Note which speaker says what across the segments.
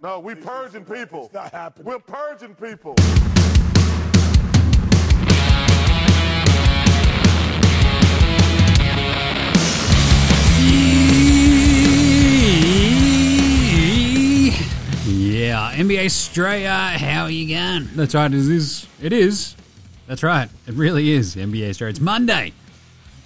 Speaker 1: No, we purging people.
Speaker 2: It's not happening.
Speaker 1: We're purging people.
Speaker 3: Yeah, NBA Australia, how are you going? That's right, it is. It is. That's right, it really is NBA Australia. It's Monday,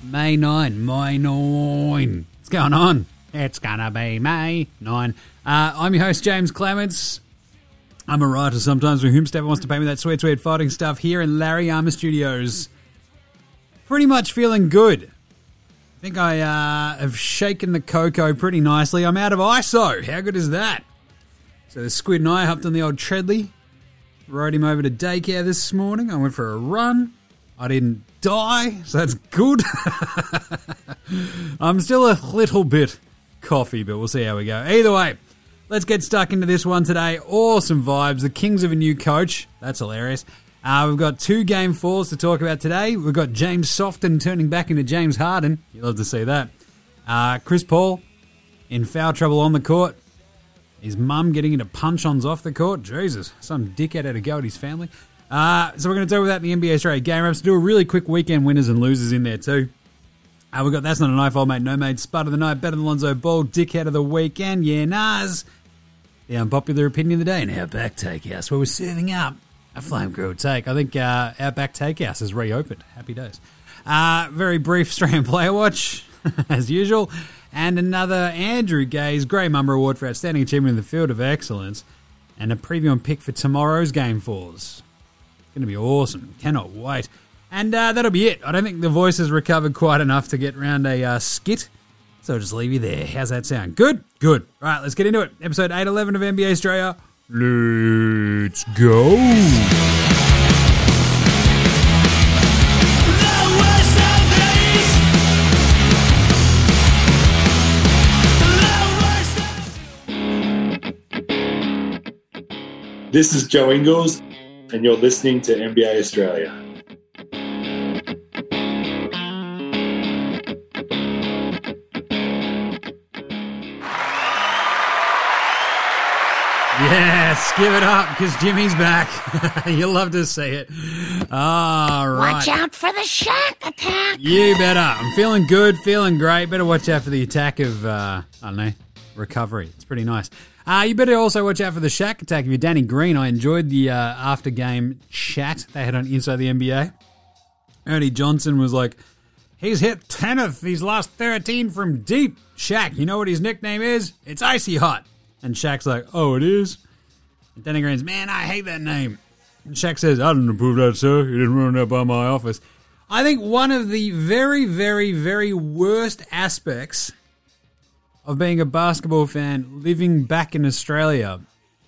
Speaker 3: May 9, May 9. What's going on? It's gonna be May 9. Uh, I'm your host, James Clements. I'm a writer sometimes with whomstever wants to pay me that sweet, sweet fighting stuff here in Larry Armour Studios. Pretty much feeling good. I think I uh, have shaken the cocoa pretty nicely. I'm out of ISO. How good is that? So the squid and I hopped on the old Treadley, rode him over to daycare this morning. I went for a run. I didn't die, so that's good. I'm still a little bit coffee, but we'll see how we go. Either way, let's get stuck into this one today. Awesome vibes. The Kings of a new coach. That's hilarious. Uh, we've got two game fours to talk about today. We've got James Softon turning back into James Harden. You love to see that. Uh, Chris Paul in foul trouble on the court. His mum getting into punch ons off the court. Jesus, some dickhead had a go at his family. Uh, so we're going to talk about that in the NBA Australia game wraps. Do a really quick weekend winners and losers in there too. Uh, we've got That's Not a Knife, Old Mate, No Made, Spud of the Night, Better than Lonzo Ball, Dickhead of the Weekend, Yeah Nas, the unpopular opinion of the day, and Outback Takehouse, where we're serving up a flame grilled take. I think uh, Outback Takehouse has reopened. Happy days. Uh, very brief Australian player watch, as usual, and another Andrew Gaze Grey Mummer Award for Outstanding Achievement in the Field of Excellence, and a preview and pick for tomorrow's Game Fours. Going to be awesome. Cannot wait. And uh, that'll be it. I don't think the voice has recovered quite enough to get round a uh, skit. So I'll just leave you there. How's that sound? Good? Good. All right, let's get into it. Episode 811 of NBA Australia. Let's go.
Speaker 4: This is Joe Ingles, and you're listening to NBA Australia.
Speaker 3: Yes, give it up because Jimmy's back. You'll love to see it. All right.
Speaker 5: Watch out for the shark attack.
Speaker 3: You better. I'm feeling good, feeling great. Better watch out for the attack of, uh, I don't know, recovery. It's pretty nice. Uh, you better also watch out for the Shaq attack. If you're Danny Green, I enjoyed the uh, after game chat they had on Inside the NBA. Ernie Johnson was like, he's hit 10 of these last 13 from deep. Shaq, you know what his nickname is? It's Icy Hot. And Shaq's like, oh, it is? And Green's, man, I hate that name. And Shaq says, I didn't approve that, sir. You didn't run that by my office. I think one of the very, very, very worst aspects of being a basketball fan living back in Australia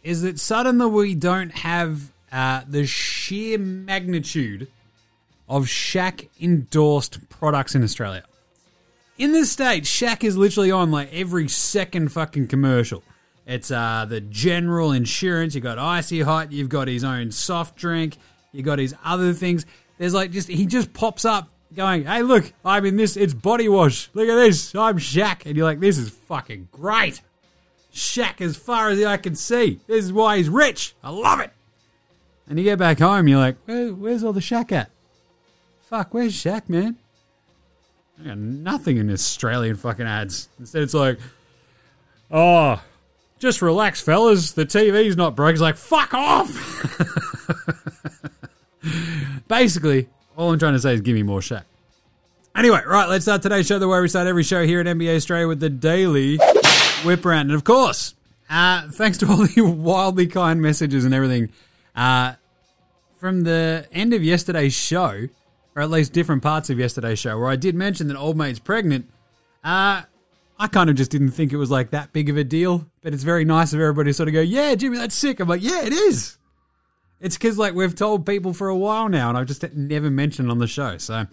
Speaker 3: is that suddenly we don't have uh, the sheer magnitude of Shaq endorsed products in Australia. In the States, Shaq is literally on like every second fucking commercial. It's uh, the general insurance, You've got Icy Hot, you've got his own soft drink, You've got his other things. There's like just, he just pops up going, hey, look, I'm in this, it's body wash. Look at this, I'm Shaq. And you're like, this is fucking great. Shaq as far as I can see. This is why he's rich. I love it. And you get back home, you're like, Where, where's all the Shaq at? Fuck, where's Shaq, man? I got nothing in Australian fucking ads. Instead, it's like, oh, just relax, fellas. The TV's not broke. It's like, fuck off. Basically, all I'm trying to say is give me more Shaq. Anyway, right, let's start today's show the way we start every show here at NBA Australia with the daily whip around. And of course, uh, thanks to all the wildly kind messages and everything uh, from the end of yesterday's show, or at least different parts of yesterday's show, where I did mention that old mate's pregnant. Uh, I kind of just didn't think it was like that big of a deal, but it's very nice of everybody to sort of go, "Yeah, Jimmy, that's sick." I'm like, "Yeah, it is." It's because like we've told people for a while now, and I've just never mentioned on the show. So,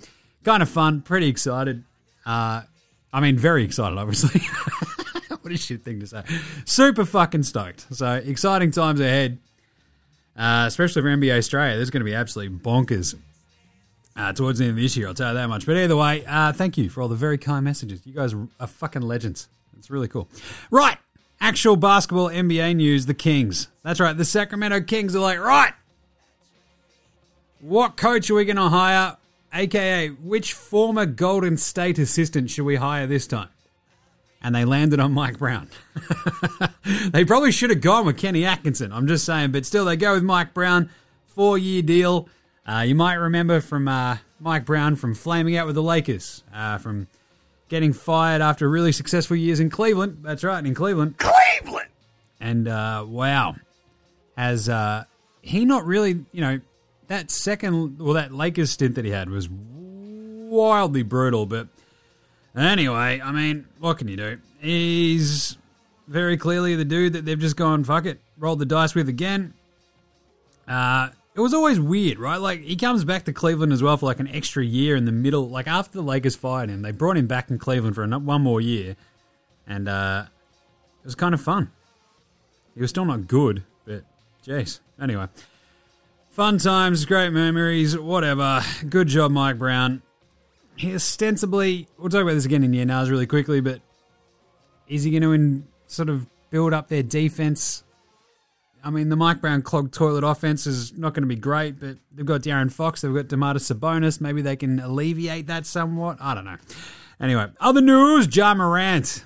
Speaker 3: kind of fun, pretty excited. Uh, I mean, very excited, obviously. what a shit thing to say. Super fucking stoked. So exciting times ahead, uh, especially for NBA Australia. There's going to be absolutely bonkers uh, towards the end of this year. I'll tell you that much. But either way, uh, thank you for all the very kind messages. You guys are fucking legends. It's really cool. Right. Actual basketball NBA news the Kings. That's right, the Sacramento Kings are like, right, what coach are we going to hire? AKA, which former Golden State assistant should we hire this time? And they landed on Mike Brown. they probably should have gone with Kenny Atkinson. I'm just saying, but still, they go with Mike Brown, four year deal. Uh, you might remember from uh, Mike Brown from flaming out with the Lakers, uh, from getting fired after really successful years in Cleveland. That's right, in Cleveland.
Speaker 1: Cleveland.
Speaker 3: And uh, wow, has uh, he not really, you know, that second, well, that Lakers stint that he had was wildly brutal. But anyway, I mean, what can you do? He's very clearly the dude that they've just gone, fuck it, rolled the dice with again. Uh, it was always weird, right? Like, he comes back to Cleveland as well for like an extra year in the middle. Like, after the Lakers fired him, they brought him back in Cleveland for one more year. And uh, it was kind of fun. He was still not good, but jeez. Anyway, fun times, great memories, whatever. Good job, Mike Brown. He ostensibly, we'll talk about this again in year now's really quickly, but is he going to sort of build up their defense? I mean, the Mike Brown clogged toilet offense is not going to be great, but they've got De'Aaron Fox, they've got Domantas Sabonis. Maybe they can alleviate that somewhat. I don't know. Anyway, other news: Ja Morant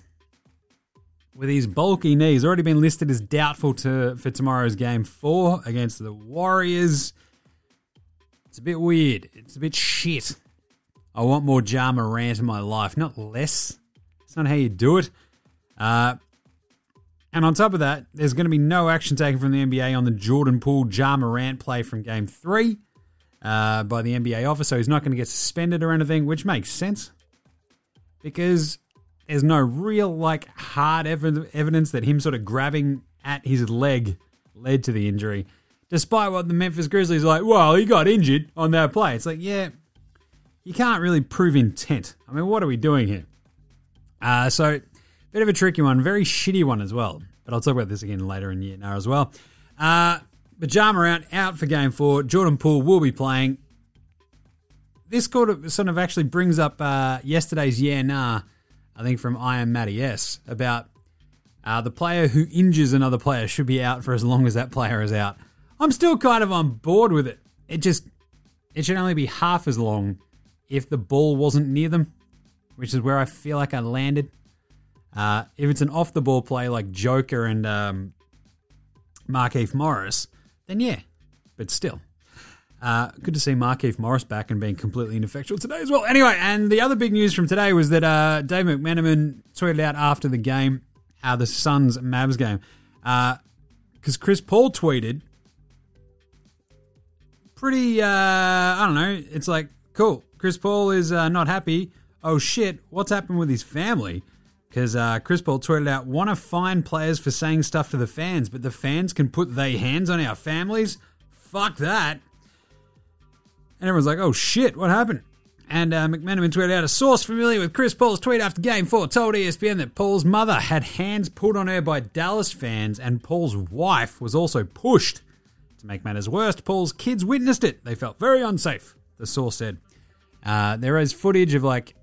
Speaker 3: with his bulky knees already been listed as doubtful to for tomorrow's game four against the Warriors. It's a bit weird. It's a bit shit. I want more Ja Morant in my life, not less. It's not how you do it. Uh, and on top of that, there's going to be no action taken from the NBA on the Jordan Poole Ja Morant play from Game Three uh, by the NBA office, so he's not going to get suspended or anything, which makes sense because there's no real like hard ev- evidence that him sort of grabbing at his leg led to the injury. Despite what the Memphis Grizzlies are like, well, he got injured on that play. It's like, yeah, you can't really prove intent. I mean, what are we doing here? Uh, so, bit of a tricky one, very shitty one as well. But I'll talk about this again later in year now as well. Uh, Ja Morant out for game four. Jordan Poole will be playing. This sort of, sort of actually brings up uh, yesterday's yeah nah, I think from I am Matty S about uh, the player who injures another player should be out for as long as that player is out. I'm still kind of on board with it. It just it should only be half as long if the ball wasn't near them, which is where I feel like I landed. Uh, if it's an off the ball play like Joker and um, Markieff Morris, then yeah, but still. Uh, good to see Markieff Morris back and being completely ineffectual today as well. Anyway, and the other big news from today was that uh, Dave McMenamin tweeted out after the game, uh, the Suns Mavs game, because Chris Paul tweeted, pretty, uh, I don't know, it's like, cool, Chris Paul is uh, not happy. Oh shit, what's happened with his family? Because uh, Chris Paul tweeted out, want to fine players for saying stuff to the fans, but the fans can put their hands on our families? Fuck that. And everyone's like, oh shit, what happened? And uh, tweeted out a source familiar with Chris Paul's tweet after game four told ESPN that Paul's mother had hands pulled on her by Dallas fans, and Paul's wife was also pushed. To make matters worse, Paul's kids witnessed it. They felt very unsafe, the source said. Uh, there is footage of like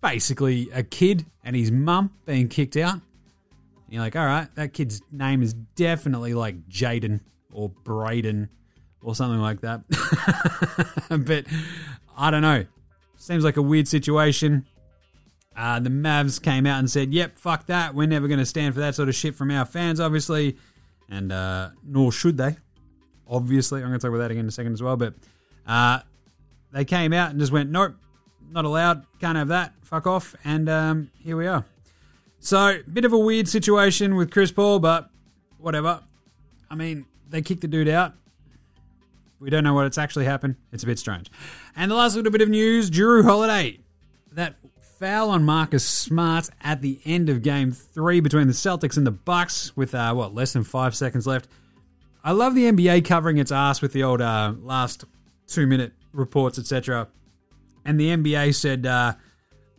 Speaker 3: basically a kid and his mum being kicked out. And you're like, all right, that kid's name is definitely like Jaden or Braden or something like that. but I don't know. Seems like a weird situation. Uh, the Mavs came out and said, yep, fuck that. We're never going to stand for that sort of shit from our fans, obviously. And uh, nor should they. Obviously. I'm going to talk about that again in a second as well. But uh, they came out and just went, nope, not allowed. Can't have that. Fuck off. And um, here we are. So, bit of a weird situation with Chris Paul, but whatever. I mean, they kicked the dude out. We don't know what it's actually happened. It's a bit strange. And the last little bit of news Drew Holiday. That foul on Marcus Smart at the end of game three between the Celtics and the Bucks with, uh, what, less than five seconds left. I love the NBA covering its ass with the old uh, last two minute reports, etc. And the NBA said uh,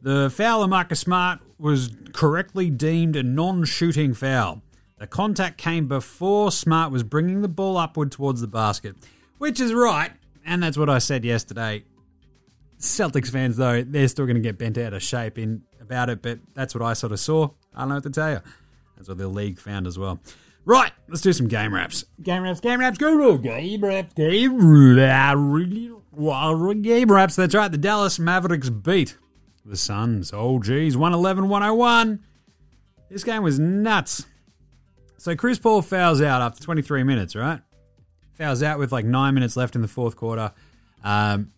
Speaker 3: the foul on Marcus Smart was correctly deemed a non shooting foul. The contact came before Smart was bringing the ball upward towards the basket, which is right. And that's what I said yesterday. Celtics fans, though, they're still going to get bent out of shape in about it, but that's what I sort of saw. I don't know what to tell you. That's what the league found as well. Right, let's do some game wraps. Game wraps, game wraps, go game wraps, game wraps. Well, game wraps. That's right. The Dallas Mavericks beat the Suns. Oh, geez, 111 101. This game was nuts. So Chris Paul fouls out after 23 minutes, right? Fouls out with like nine minutes left in the fourth quarter. Um,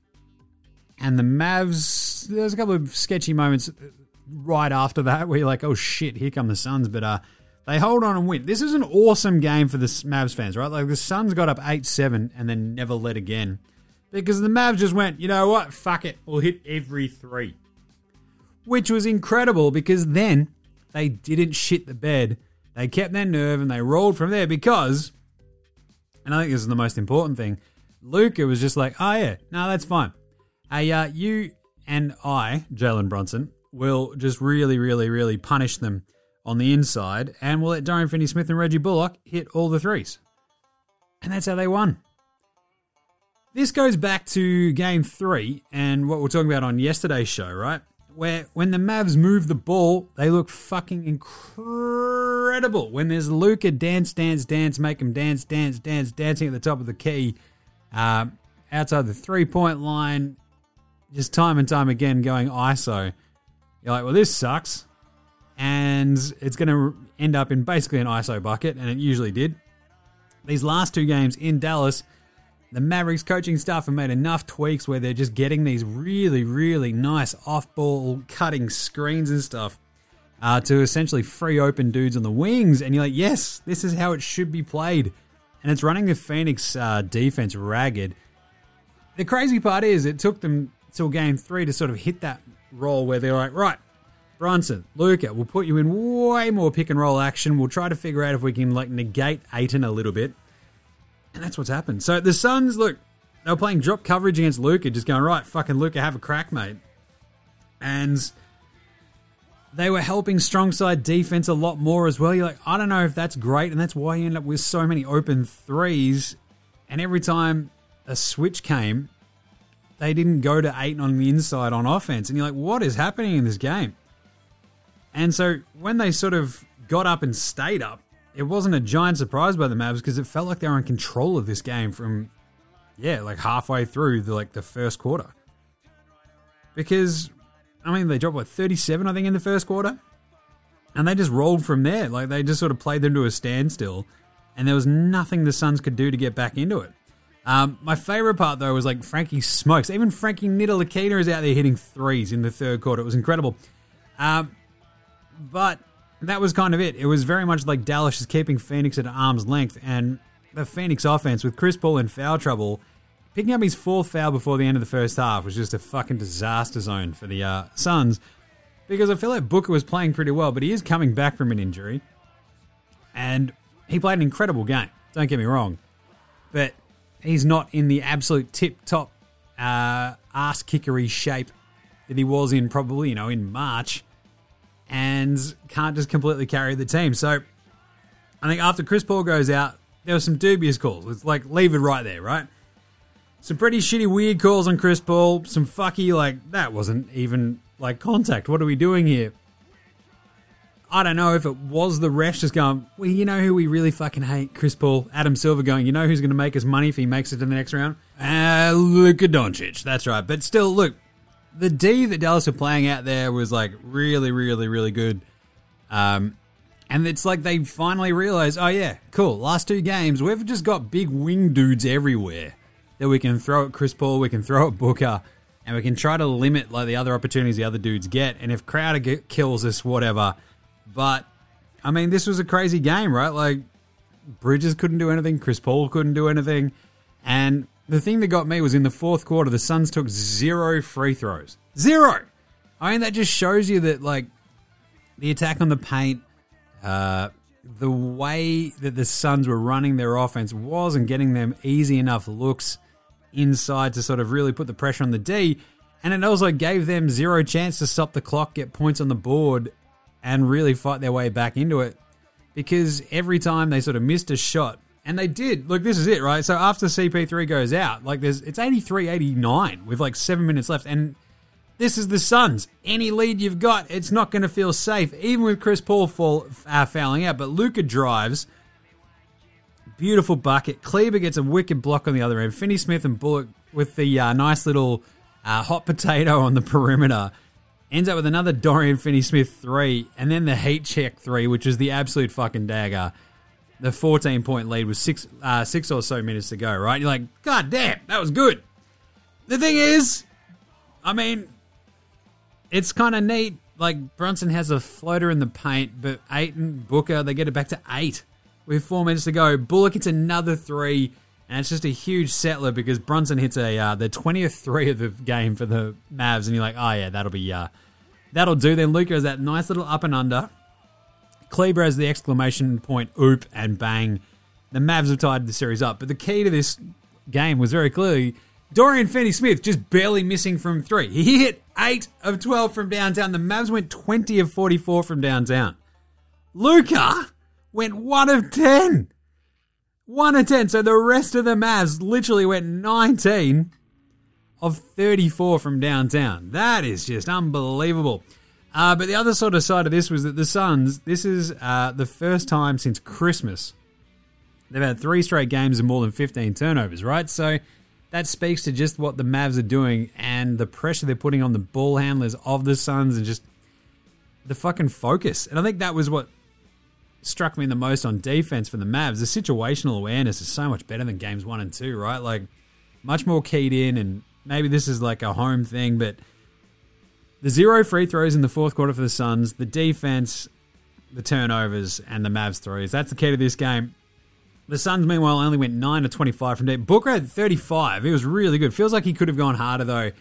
Speaker 3: and the Mavs, there's a couple of sketchy moments right after that where you're like, oh shit, here come the Suns. But uh, they hold on and win. This is an awesome game for the Mavs fans, right? Like the Suns got up 8 7 and then never led again. Because the Mavs just went, you know what? Fuck it. We'll hit every three. Which was incredible because then they didn't shit the bed. They kept their nerve and they rolled from there because, and I think this is the most important thing, Luka was just like, oh yeah, no, that's fine. Hey, uh, you and I, Jalen Brunson, will just really, really, really punish them on the inside and we'll let Dorian Finney Smith and Reggie Bullock hit all the threes. And that's how they won. This goes back to game three and what we are talking about on yesterday's show, right? Where when the Mavs move the ball, they look fucking incredible. When there's Luka dance, dance, dance, make them dance, dance, dance, dancing at the top of the key, uh, outside the three point line, just time and time again going ISO. You're like, well, this sucks. And it's going to end up in basically an ISO bucket, and it usually did. These last two games in Dallas, the Mavericks coaching staff have made enough tweaks where they're just getting these really, really nice off ball cutting screens and stuff uh, to essentially free open dudes on the wings. And you're like, yes, this is how it should be played. And it's running the Phoenix uh, defense ragged. The crazy part is, it took them till game three to sort of hit that role where they're like, right, Brunson, Luka, we'll put you in way more pick and roll action. We'll try to figure out if we can like negate Ayton a little bit. And that's what's happened. So the Suns, look, they were playing drop coverage against Luka, just going, right, fucking Luka, have a crack, mate. And they were helping strong side defense a lot more as well. You're like, I don't know if that's great, and that's why you end up with so many open threes. And every time a switch came, they didn't go to eight on the inside on offense. And you're like, what is happening in this game? And so when they sort of got up and stayed up, it wasn't a giant surprise by the Mavs because it felt like they were in control of this game from, yeah, like halfway through the like the first quarter. Because, I mean, they dropped what 37, I think, in the first quarter, and they just rolled from there. Like they just sort of played them to a standstill, and there was nothing the Suns could do to get back into it. Um, my favorite part though was like Frankie smokes. Even Frankie Ntilikina is out there hitting threes in the third quarter. It was incredible. Um, but that was kind of it. It was very much like Dallas is keeping Phoenix at arm's length, and the Phoenix offense with Chris Paul in foul trouble, picking up his fourth foul before the end of the first half was just a fucking disaster zone for the uh, Suns. Because I feel like Booker was playing pretty well, but he is coming back from an injury, and he played an incredible game. Don't get me wrong, but he's not in the absolute tip top uh, ass kickery shape that he was in probably, you know, in March and can't just completely carry the team. So I think after Chris Paul goes out, there were some dubious calls. It's like, leave it right there, right? Some pretty shitty, weird calls on Chris Paul. Some fucky, like, that wasn't even like contact. What are we doing here? I don't know if it was the refs just going, well, you know who we really fucking hate? Chris Paul. Adam Silver going, you know who's going to make us money if he makes it to the next round? Uh, Luka Doncic. That's right. But still, look, the D that Dallas were playing out there was like really, really, really good. Um, and it's like they finally realized, oh yeah, cool. Last two games, we've just got big wing dudes everywhere that we can throw at Chris Paul, we can throw at Booker, and we can try to limit like the other opportunities the other dudes get. And if Crowder get, kills us, whatever. But I mean, this was a crazy game, right? Like Bridges couldn't do anything, Chris Paul couldn't do anything, and the thing that got me was in the fourth quarter, the Suns took zero free throws. Zero! I mean, that just shows you that, like, the attack on the paint, uh, the way that the Suns were running their offense wasn't getting them easy enough looks inside to sort of really put the pressure on the D. And it also gave them zero chance to stop the clock, get points on the board, and really fight their way back into it. Because every time they sort of missed a shot, and they did. Look, this is it, right? So after CP3 goes out, like there's it's 83 89 with like seven minutes left. And This is the Suns. Any lead you've got, it's not going to feel safe, even with Chris Paul fall, uh, fouling out. But Luka drives. Beautiful bucket. Kleber gets a wicked block on the other end. Finney Smith and Bullock with the uh, nice little uh, hot potato on the perimeter. Ends up with another Dorian Finney Smith three, and then the heat check three, which was the absolute fucking dagger. The 14 point lead was six uh, six or so minutes to go, right? You're like, God damn, that was good. The thing is, I mean, it's kind of neat. Like Brunson has a floater in the paint, but Ayton, Booker, they get it back to eight with four minutes to go. Bullock hits another three, and it's just a huge settler because Brunson hits a uh, the twentieth three of the game for the Mavs, and you're like, oh yeah, that'll be uh, that'll do. Then Luka has that nice little up and under. Kleber has the exclamation point, oop, and bang. The Mavs have tied the series up. But the key to this game was very clearly Dorian Finney Smith just barely missing from three. He hit 8 of 12 from downtown. The Mavs went 20 of 44 from downtown. Luka went 1 of 10. 1 of 10. So the rest of the Mavs literally went 19 of 34 from downtown. That is just unbelievable. Uh, but the other sort of side of this was that the Suns, this is uh, the first time since Christmas they've had three straight games of more than 15 turnovers, right? So that speaks to just what the Mavs are doing and the pressure they're putting on the ball handlers of the Suns and just the fucking focus. And I think that was what struck me the most on defense for the Mavs. The situational awareness is so much better than games one and two, right? Like much more keyed in, and maybe this is like a home thing, but the zero free throws in the fourth quarter for the Suns, the defense, the turnovers, and the Mavs threes. That's the key to this game. The Suns, meanwhile, only went 9 to 25 from deep. Booker had 35. He was really good. Feels like he could have gone harder, though.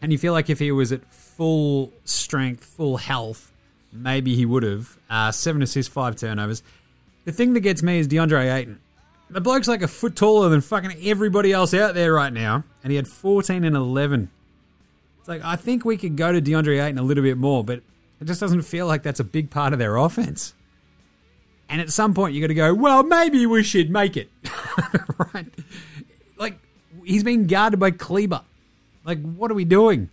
Speaker 3: And you feel like if he was at full strength, full health, maybe he would have. Uh, seven assists, five turnovers. The thing that gets me is DeAndre Ayton. The bloke's like a foot taller than fucking everybody else out there right now. And he had 14 and 11. It's like, I think we could go to DeAndre Ayton a little bit more, but it just doesn't feel like that's a big part of their offense. And at some point, you got to go, well, maybe we should make it. right? Like, he's being guarded by Kleber. Like, what are we doing?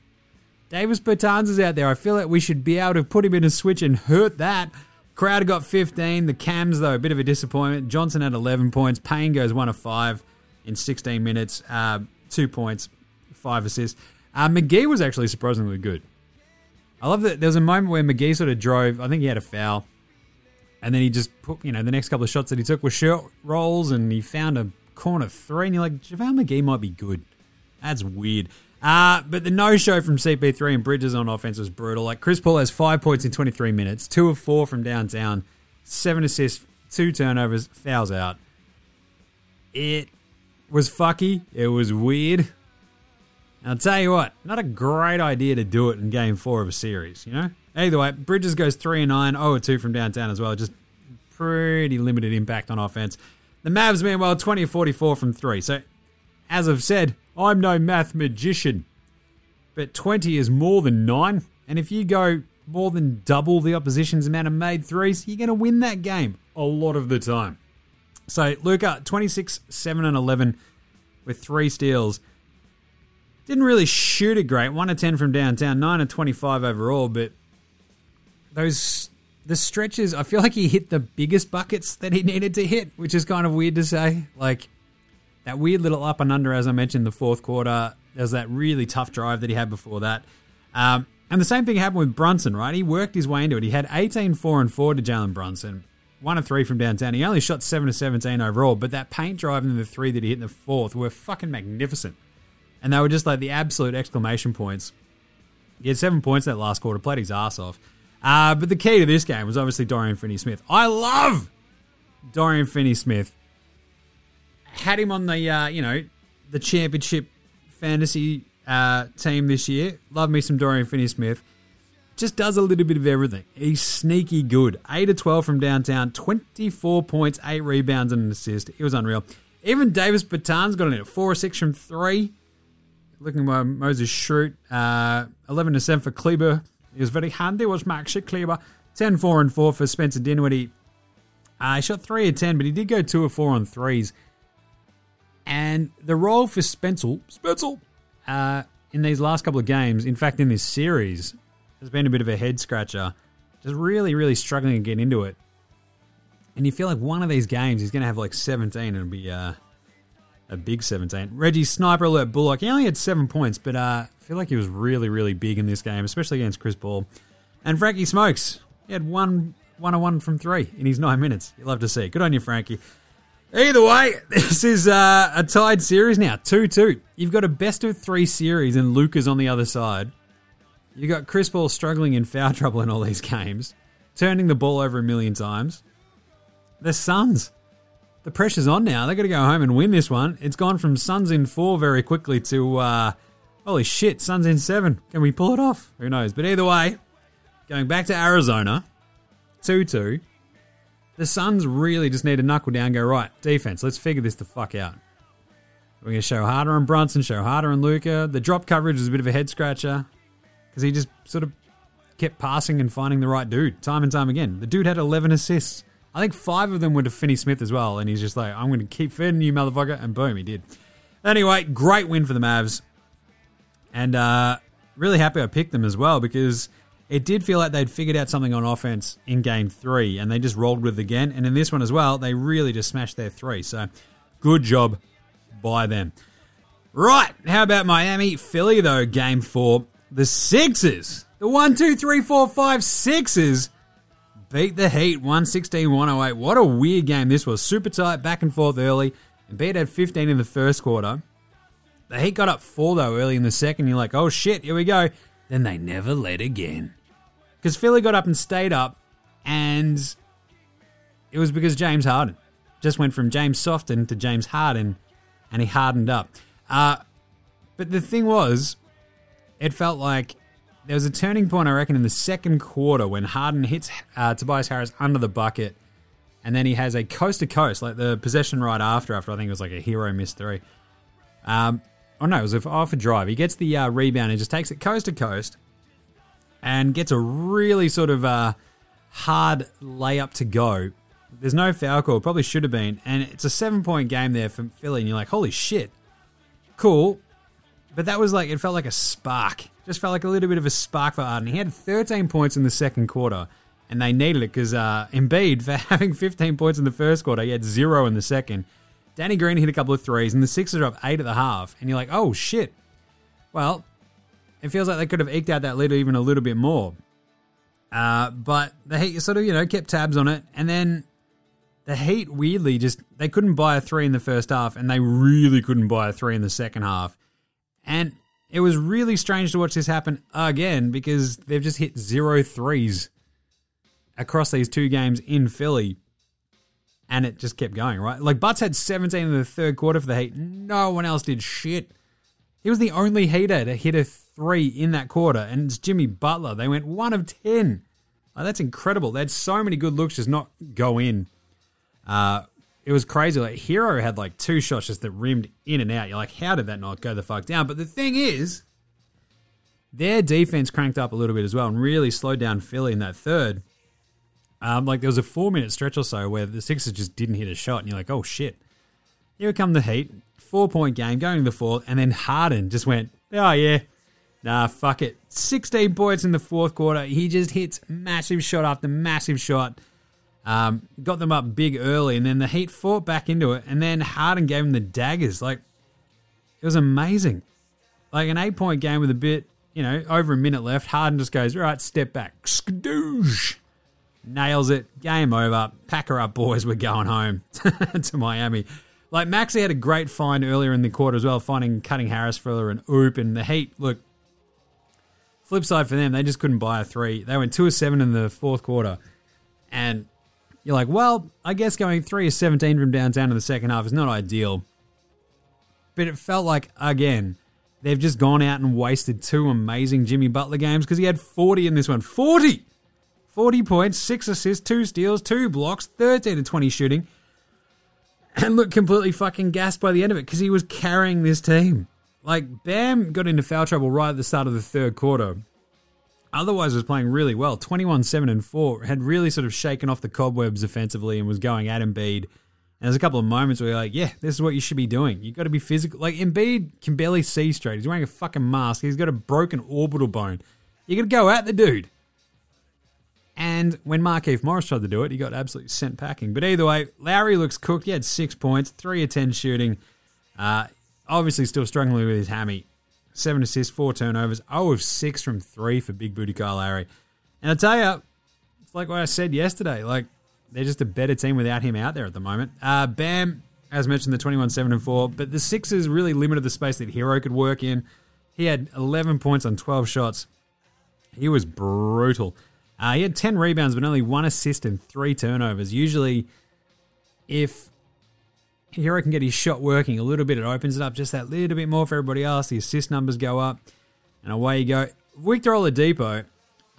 Speaker 3: Davis Bertans is out there. I feel like we should be able to put him in a switch and hurt that. Crowder got 15. The Cams, though, a bit of a disappointment. Johnson had 11 points. Payne goes 1 of 5 in 16 minutes. Uh, two points, five assists. Uh, McGee was actually surprisingly good. I love that there was a moment where McGee sort of drove. I think he had a foul. And then he just put, you know, the next couple of shots that he took were short rolls and he found a corner three. And you're like, JaVale McGee might be good. That's weird. Uh, but the no show from CP3 and Bridges on offense was brutal. Like Chris Paul has five points in 23 minutes, two of four from downtown, seven assists, two turnovers, fouls out. It was fucky. It was weird. I'll tell you what, not a great idea to do it in game four of a series, you know? Either way, Bridges goes 3 and 9, 0 2 from downtown as well. Just pretty limited impact on offense. The Mavs, meanwhile, 20 44 from 3. So, as I've said, I'm no math magician. But 20 is more than 9. And if you go more than double the opposition's amount of made threes, you're going to win that game a lot of the time. So, Luka, 26, 7 and 11 with three steals. Didn't really shoot it great. 1 of 10 from downtown, 9 of 25 overall, but those the stretches, I feel like he hit the biggest buckets that he needed to hit, which is kind of weird to say. Like that weird little up and under, as I mentioned, the fourth quarter. There's that really tough drive that he had before that. Um, and the same thing happened with Brunson, right? He worked his way into it. He had 18, 4, and 4 to Jalen Brunson. One of three from downtown. He only shot 7 to 17 overall, but that paint drive and the three that he hit in the fourth were fucking magnificent. And they were just like the absolute exclamation points. He had seven points that last quarter, played his ass off. Uh, but the key to this game was obviously Dorian Finney Smith. I love Dorian Finney Smith. Had him on the uh, you know the championship fantasy uh, team this year. Love me some Dorian Finney Smith. Just does a little bit of everything. He's sneaky good. 8 to 12 from downtown, 24 points, 8 rebounds, and an assist. It was unreal. Even Davis Bertans got in at 4 or 6 from 3. Looking at Moses Schrute, uh, 11 to 7 for Kleber. He was very handy, was Maxi Kleber. 10 4 and 4 for Spencer Dinwiddie. Uh, he shot 3 of 10, but he did go 2 of 4 on threes. And the role for Spencer, Spencer, uh, in these last couple of games, in fact, in this series, has been a bit of a head scratcher. Just really, really struggling to get into it. And you feel like one of these games he's going to have like 17 and it'll be uh, a big 17. Reggie Sniper Alert Bullock, he only had seven points, but uh, I feel like he was really, really big in this game, especially against Chris Ball. And Frankie Smokes, he had one, one on one from three in his nine minutes. You love to see it. Good on you, Frankie. Either way, this is uh, a tied series now, 2 2. You've got a best of three series, and Luka's on the other side. You've got Chris Ball struggling in foul trouble in all these games, turning the ball over a million times. The Suns, the pressure's on now. They've got to go home and win this one. It's gone from Suns in four very quickly to, uh, holy shit, Suns in seven. Can we pull it off? Who knows? But either way, going back to Arizona, 2 2. The Suns really just need to knuckle down go, right, defense, let's figure this the fuck out. We're going to show harder on Brunson, show harder on Luka. The drop coverage was a bit of a head scratcher because he just sort of kept passing and finding the right dude time and time again. The dude had 11 assists. I think five of them were to Finney Smith as well, and he's just like, I'm going to keep feeding you, motherfucker, and boom, he did. Anyway, great win for the Mavs, and uh, really happy I picked them as well because it did feel like they'd figured out something on offense in game three, and they just rolled with it again. And in this one as well, they really just smashed their three. So good job by them. Right, how about Miami? Philly, though, game four. The Sixers, the one, two, three, four, five, Sixers beat the Heat 116 108. What a weird game this was. Super tight, back and forth early. Embiid had 15 in the first quarter. The Heat got up four, though, early in the second. You're like, oh shit, here we go. Then they never led again. Because Philly got up and stayed up, and it was because James Harden just went from James Softon to James Harden, and he hardened up. Uh, but the thing was, it felt like there was a turning point, I reckon, in the second quarter when Harden hits uh, Tobias Harris under the bucket, and then he has a coast to coast, like the possession right after, after I think it was like a hero miss three. Um, oh no, it was off a drive. He gets the uh, rebound and just takes it coast to coast, and gets a really sort of uh, hard layup to go. There's no foul call, probably should have been, and it's a seven point game there for Philly, and you're like, holy shit, cool. But that was like, it felt like a spark. Just felt like a little bit of a spark for Harden. He had 13 points in the second quarter, and they needed it because uh, Embiid, for having 15 points in the first quarter, he had zero in the second. Danny Green hit a couple of threes, and the Sixers are up eight at the half, and you're like, oh shit. Well, it feels like they could have eked out that lead even a little bit more. Uh, but the Heat sort of, you know, kept tabs on it, and then the Heat weirdly just they couldn't buy a three in the first half, and they really couldn't buy a three in the second half. And it was really strange to watch this happen again because they've just hit zero threes across these two games in Philly. And it just kept going, right? Like Butts had 17 in the third quarter for the Heat. No one else did shit. He was the only Heater to hit a three in that quarter, and it's Jimmy Butler. They went one of 10. Like, that's incredible. They had so many good looks just not go in. Uh, it was crazy. Like Herro had like two shots just that rimmed in and out. You're like, how did that not go the fuck down? But the thing is, their defense cranked up a little bit as well and really slowed down Philly in that third. Um, like there was a four minute stretch or so where the Sixers just didn't hit a shot, and you're like, oh shit. Here come the Heat, four point game, going to the fourth, and then Harden just went, oh yeah, nah, fuck it. 16 points in the fourth quarter. He just hits massive shot after massive shot. Um, got them up big early, and then the Heat fought back into it, and then Harden gave him the daggers. Like, it was amazing. Like an eight point game with a bit, you know, over a minute left. Harden just goes, right, step back. Skadoosh. Nails it. Game over. Pack her up, boys. We're going home to Miami. Like, Maxey had a great find earlier in the quarter as well, finding cutting Harris for an oop. And the Heat, look, flip side for them, they just couldn't buy a three. They went two of seven in the fourth quarter. And you're like, well, I guess going 3 of 17 from downtown in the second half is not ideal. But it felt like, again, they've just gone out and wasted two amazing Jimmy Butler games because he had 40 in this one. 40! 40 points, 6 assists, 2 steals, 2 blocks, 13 to 20 shooting. And looked completely fucking gassed by the end of it because he was carrying this team. Like, Bam got into foul trouble right at the start of the third quarter otherwise was playing really well. 21 7 and 4 had really sort of shaken off the cobwebs offensively and was going at Embiid And there's a couple of moments where you're like, yeah, this is what you should be doing. You've got to be physical. Like Embiid can barely see straight. He's wearing a fucking mask. He's got a broken orbital bone. You got to go at the dude. And when Markieff Morris tried to do it, he got absolutely sent packing. But either way, Lowry looks cooked. He had six points, three of ten shooting. Uh, obviously, still struggling with his hammy. Seven assists, four turnovers. Oh, of six from three for Big Booty Kyle Lowry. And I tell you, it's like what I said yesterday. Like they're just a better team without him out there at the moment. Uh, Bam, as mentioned, the 21 7 and 4, but the Sixers really limited the space that Herro could work in. He had 11 points on 12 shots. He was brutal. Uh, he had 10 rebounds, but only one assist and three turnovers. Usually, if Herro can get his shot working a little bit, it opens it up just that little bit more for everybody else. The assist numbers go up, and away you go. Victor Oladipo,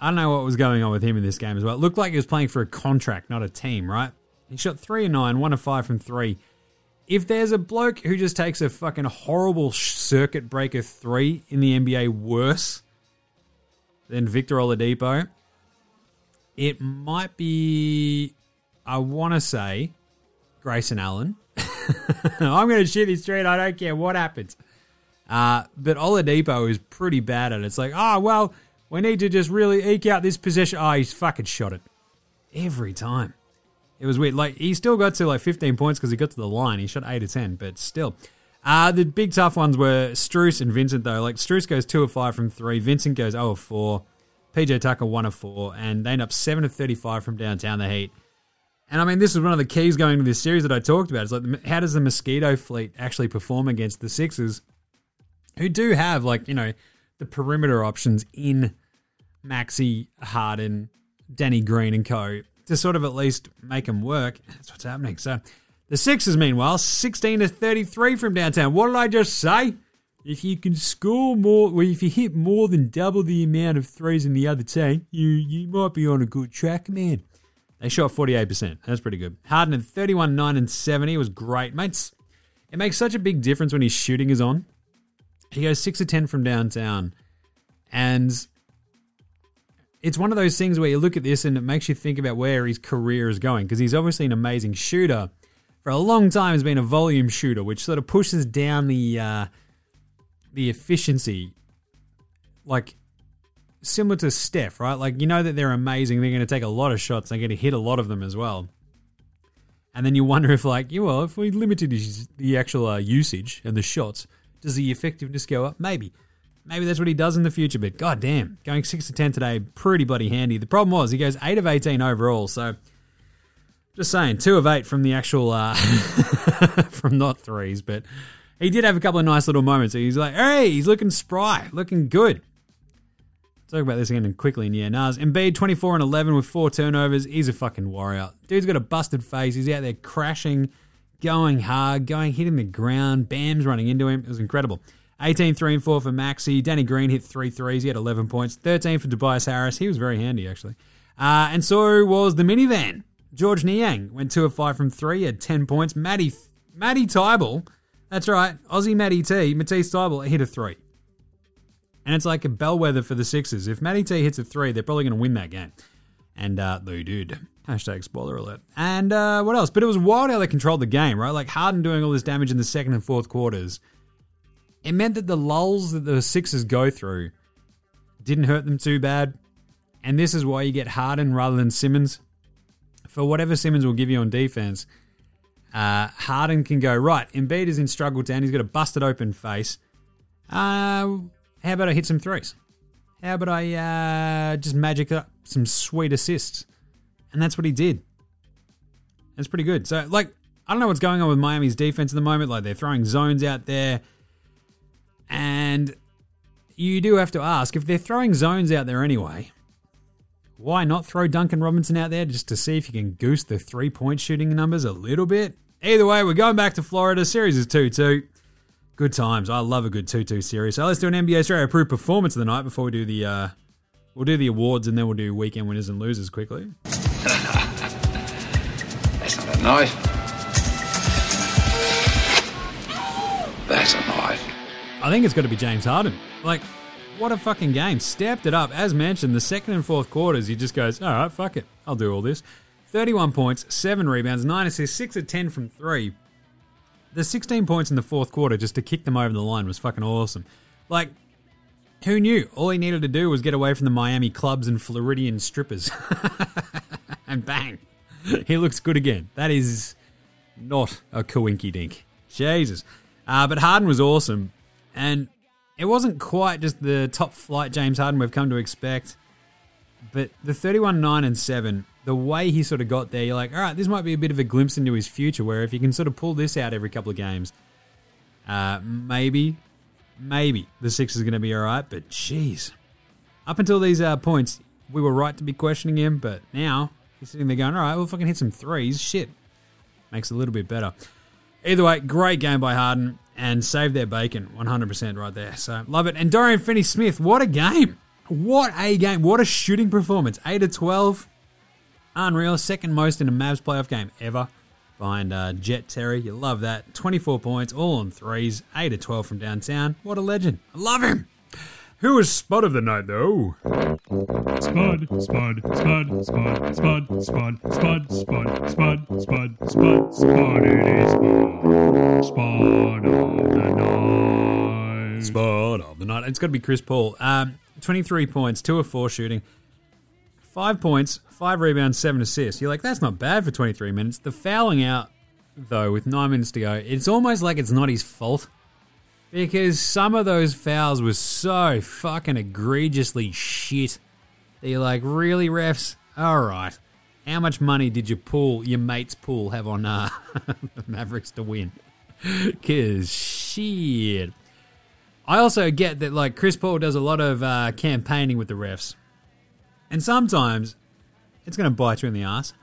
Speaker 3: I don't know what was going on with him in this game as well. It looked like he was playing for a contract, not a team, right? He shot 3 and 9, 1 of 5 from 3. If there's a bloke who just takes a fucking horrible circuit breaker 3 in the NBA worse than Victor Oladipo, it might be, I want to say, Grayson Allen. I'm going to shoot this straight. I don't care what happens. Uh, but Oladipo is pretty bad at it. It's like, oh, well, we need to just really eke out this possession. Oh, he's fucking shot it. Every time. It was weird. Like, he still got to like 15 points because he got to the line. He shot 8 or 10, but still. Uh, the big tough ones were Strus and Vincent, though. Like, Strus goes 2 of 5 from 3. Vincent goes 0 of 4. PJ Tucker 1 of 4. And they end up 7 of 35 from downtown the Heat. And I mean, this is one of the keys going to this series that I talked about. It's like, how does the Mosquito fleet actually perform against the Sixers, who do have, like, you know, the perimeter options in Maxey, Harden, Danny Green, and co to sort of at least make them work. That's what's happening. So the Sixers, meanwhile, 16 to 33 from downtown. What did I just say? If you can score more, well, if you hit more than double the amount of threes in the other team, you you might be on a good track, man. They shot 48%. That's pretty good. Harden at 31, 9, and 70 was great. Mates, it makes such a big difference when his shooting is on. He goes 6 of 10 from downtown. And it's one of those things where you look at this and it makes you think about where his career is going because he's obviously an amazing shooter. For a long time, has been a volume shooter, which sort of pushes down the uh, the efficiency, like similar to Steph, right? Like you know that they're amazing, they're going to take a lot of shots, they're going to hit a lot of them as well. And then you wonder if, like, you well, if we limited the actual uh, usage and the shots, does the effectiveness go up? Maybe. Maybe that's what he does in the future, but god damn, going 6 to 10 today, pretty bloody handy. The problem was he goes 8 of 18 overall, so just saying, 2 of 8 from the actual, uh, from not threes, but he did have a couple of nice little moments. He's like, hey, he's looking spry, looking good. Talk about this again quickly in yeah, Nas. Embiid 24 and 11 with four turnovers. He's a fucking warrior. Dude's got a busted face. He's out there crashing, going hard, going hitting the ground. Bam's running into him. It was incredible. 18 3 and 4 for Maxey. Danny Green hit three threes. He had 11 points. 13 for Tobias Harris. He was very handy, actually. Uh, and so was the minivan. George Niang went 2 of 5 from 3. He had 10 points. Matty, Matty Thybulle, that's right, Aussie Matty T, Matisse Thybulle hit a 3. And it's like a bellwether for the Sixers. If Matty T hits a 3, they're probably going to win that game. And uh, they did. Hashtag spoiler alert. And uh, what else? But it was wild how they controlled the game, right? Like Harden doing all this damage in the second and fourth quarters it meant that the lulls that the Sixers go through didn't hurt them too bad. And this is why you get Harden rather than Simmons. For whatever Simmons will give you on defense, uh, Harden can go, right, Embiid is in struggle town. He's got a busted open face. Uh, how about I hit some threes? How about I uh, just magic up some sweet assists? And that's what he did. That's pretty good. So, like, I don't know what's going on with Miami's defense at the moment. Like, they're throwing zones out there. And you do have to ask if they're throwing zones out there anyway, why not throw Duncan Robinson out there just to see if you can goose the three point shooting numbers a little bit? Either way, we're going back to Florida. Series is 2 2. Good times. I love a good 2 2 series. So let's do an NBA Australia approved performance of the night before we do the. Uh, we'll do the awards and then we'll do weekend winners and losers quickly.
Speaker 2: That's not a knife. That's a knife.
Speaker 3: I think it's got to be James Harden. Like, what a fucking game. Stepped it up. As mentioned, the second and fourth quarters, he just goes, all right, fuck it. I'll do all this. 31 points, 7 rebounds, 9 assists, 6 of 10 from 3. The 16 points in the fourth quarter just to kick them over the line was fucking awesome. Like, who knew? All he needed to do was get away from the Miami clubs and Floridian strippers. and bang, he looks good again. That is not a coinky dink. Jesus. Uh, but Harden was awesome. And it wasn't quite just the top flight James Harden we've come to expect. But the 31 9 and 7, the way he sort of got there, you're like, all right, this might be a bit of a glimpse into his future where if you can sort of pull this out every couple of games, uh, maybe, maybe the Six is going to be all right. But jeez, up until these uh, points, we were right to be questioning him. But now he's sitting there going, all right, well, if I can hit some threes, shit, makes it a little bit better. Either way, great game by Harden and save their bacon 100% right there. So love it. And Dorian Finney Smith, what a game! What a game! What a shooting performance! 8 to 12. Unreal. Second most in a Mavs playoff game ever. Behind uh, Jet Terry. You love that. 24 points, all on threes. 8 to 12 from downtown. What a legend. I love him. Who was spot of the night, though?
Speaker 6: Spud, spud, spud, spud, spud, spud, spud, spud, spud, spud, spud, spud, it is spud. Spud of the night.
Speaker 3: Spot of the night. It's got to be Chris Paul. Um, 23 points, 2 of 4 shooting. 5 points, 5 rebounds, 7 assists. You're like, that's not bad for 23 minutes. The fouling out, though, with 9 minutes to go, it's almost like it's not his fault. Because some of those fouls were so fucking egregiously shit. That you're like, really, refs? Alright. How much money did your pool, your mate's pool, have on uh, the Mavericks to win? Because shit. I also get that like Chris Paul does a lot of uh, campaigning with the refs, and sometimes it's going to bite you in the ass.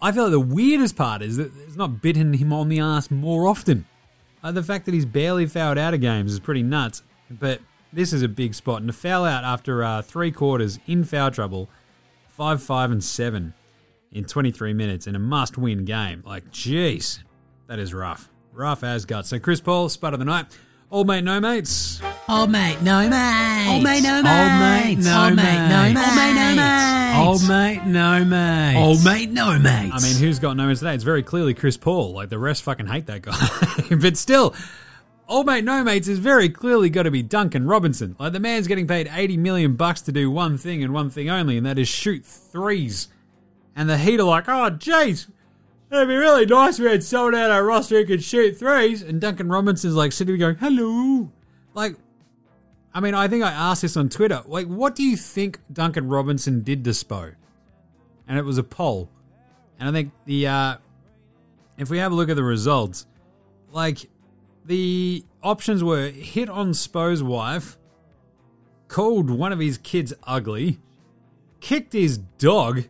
Speaker 3: I feel like the weirdest part is that it's not bitten him on the ass more often. Uh, the fact that he's barely fouled out of games is pretty nuts, but this is a big spot. And to foul out after uh, three quarters in foul trouble, 5 5 and 7 in 23 minutes in a must win game. Like, jeez, that is rough. Rough as guts. So, Chris Paul, spot of the night. Old mate, no mates.
Speaker 7: Old mate, no mate.
Speaker 8: Old mate, no
Speaker 7: Old mate,
Speaker 8: mates. Old mate, no mates.
Speaker 7: Old mate, no mates.
Speaker 8: Old mate, no mates.
Speaker 7: Old mate, no mates.
Speaker 3: I mean, who's got no mates today? It's very clearly Chris Paul. Like, the rest fucking hate that guy. but still, old mate, no mates is very clearly got to be Duncan Robinson. Like, the man's getting paid 80 million bucks to do one thing and one thing only, and that is shoot threes. And the Heat are like, oh, jeez, it'd be really nice if we had someone out our roster who could shoot threes. And Duncan Robinson's like sitting there going, hello. Like, I mean, I think I asked this on Twitter. Like, what do you think Duncan Robinson did to Spo? And it was a poll. And I think the, uh, if we have a look at the results, like, the options were hit on Spo's wife, called one of his kids ugly, kicked his dog,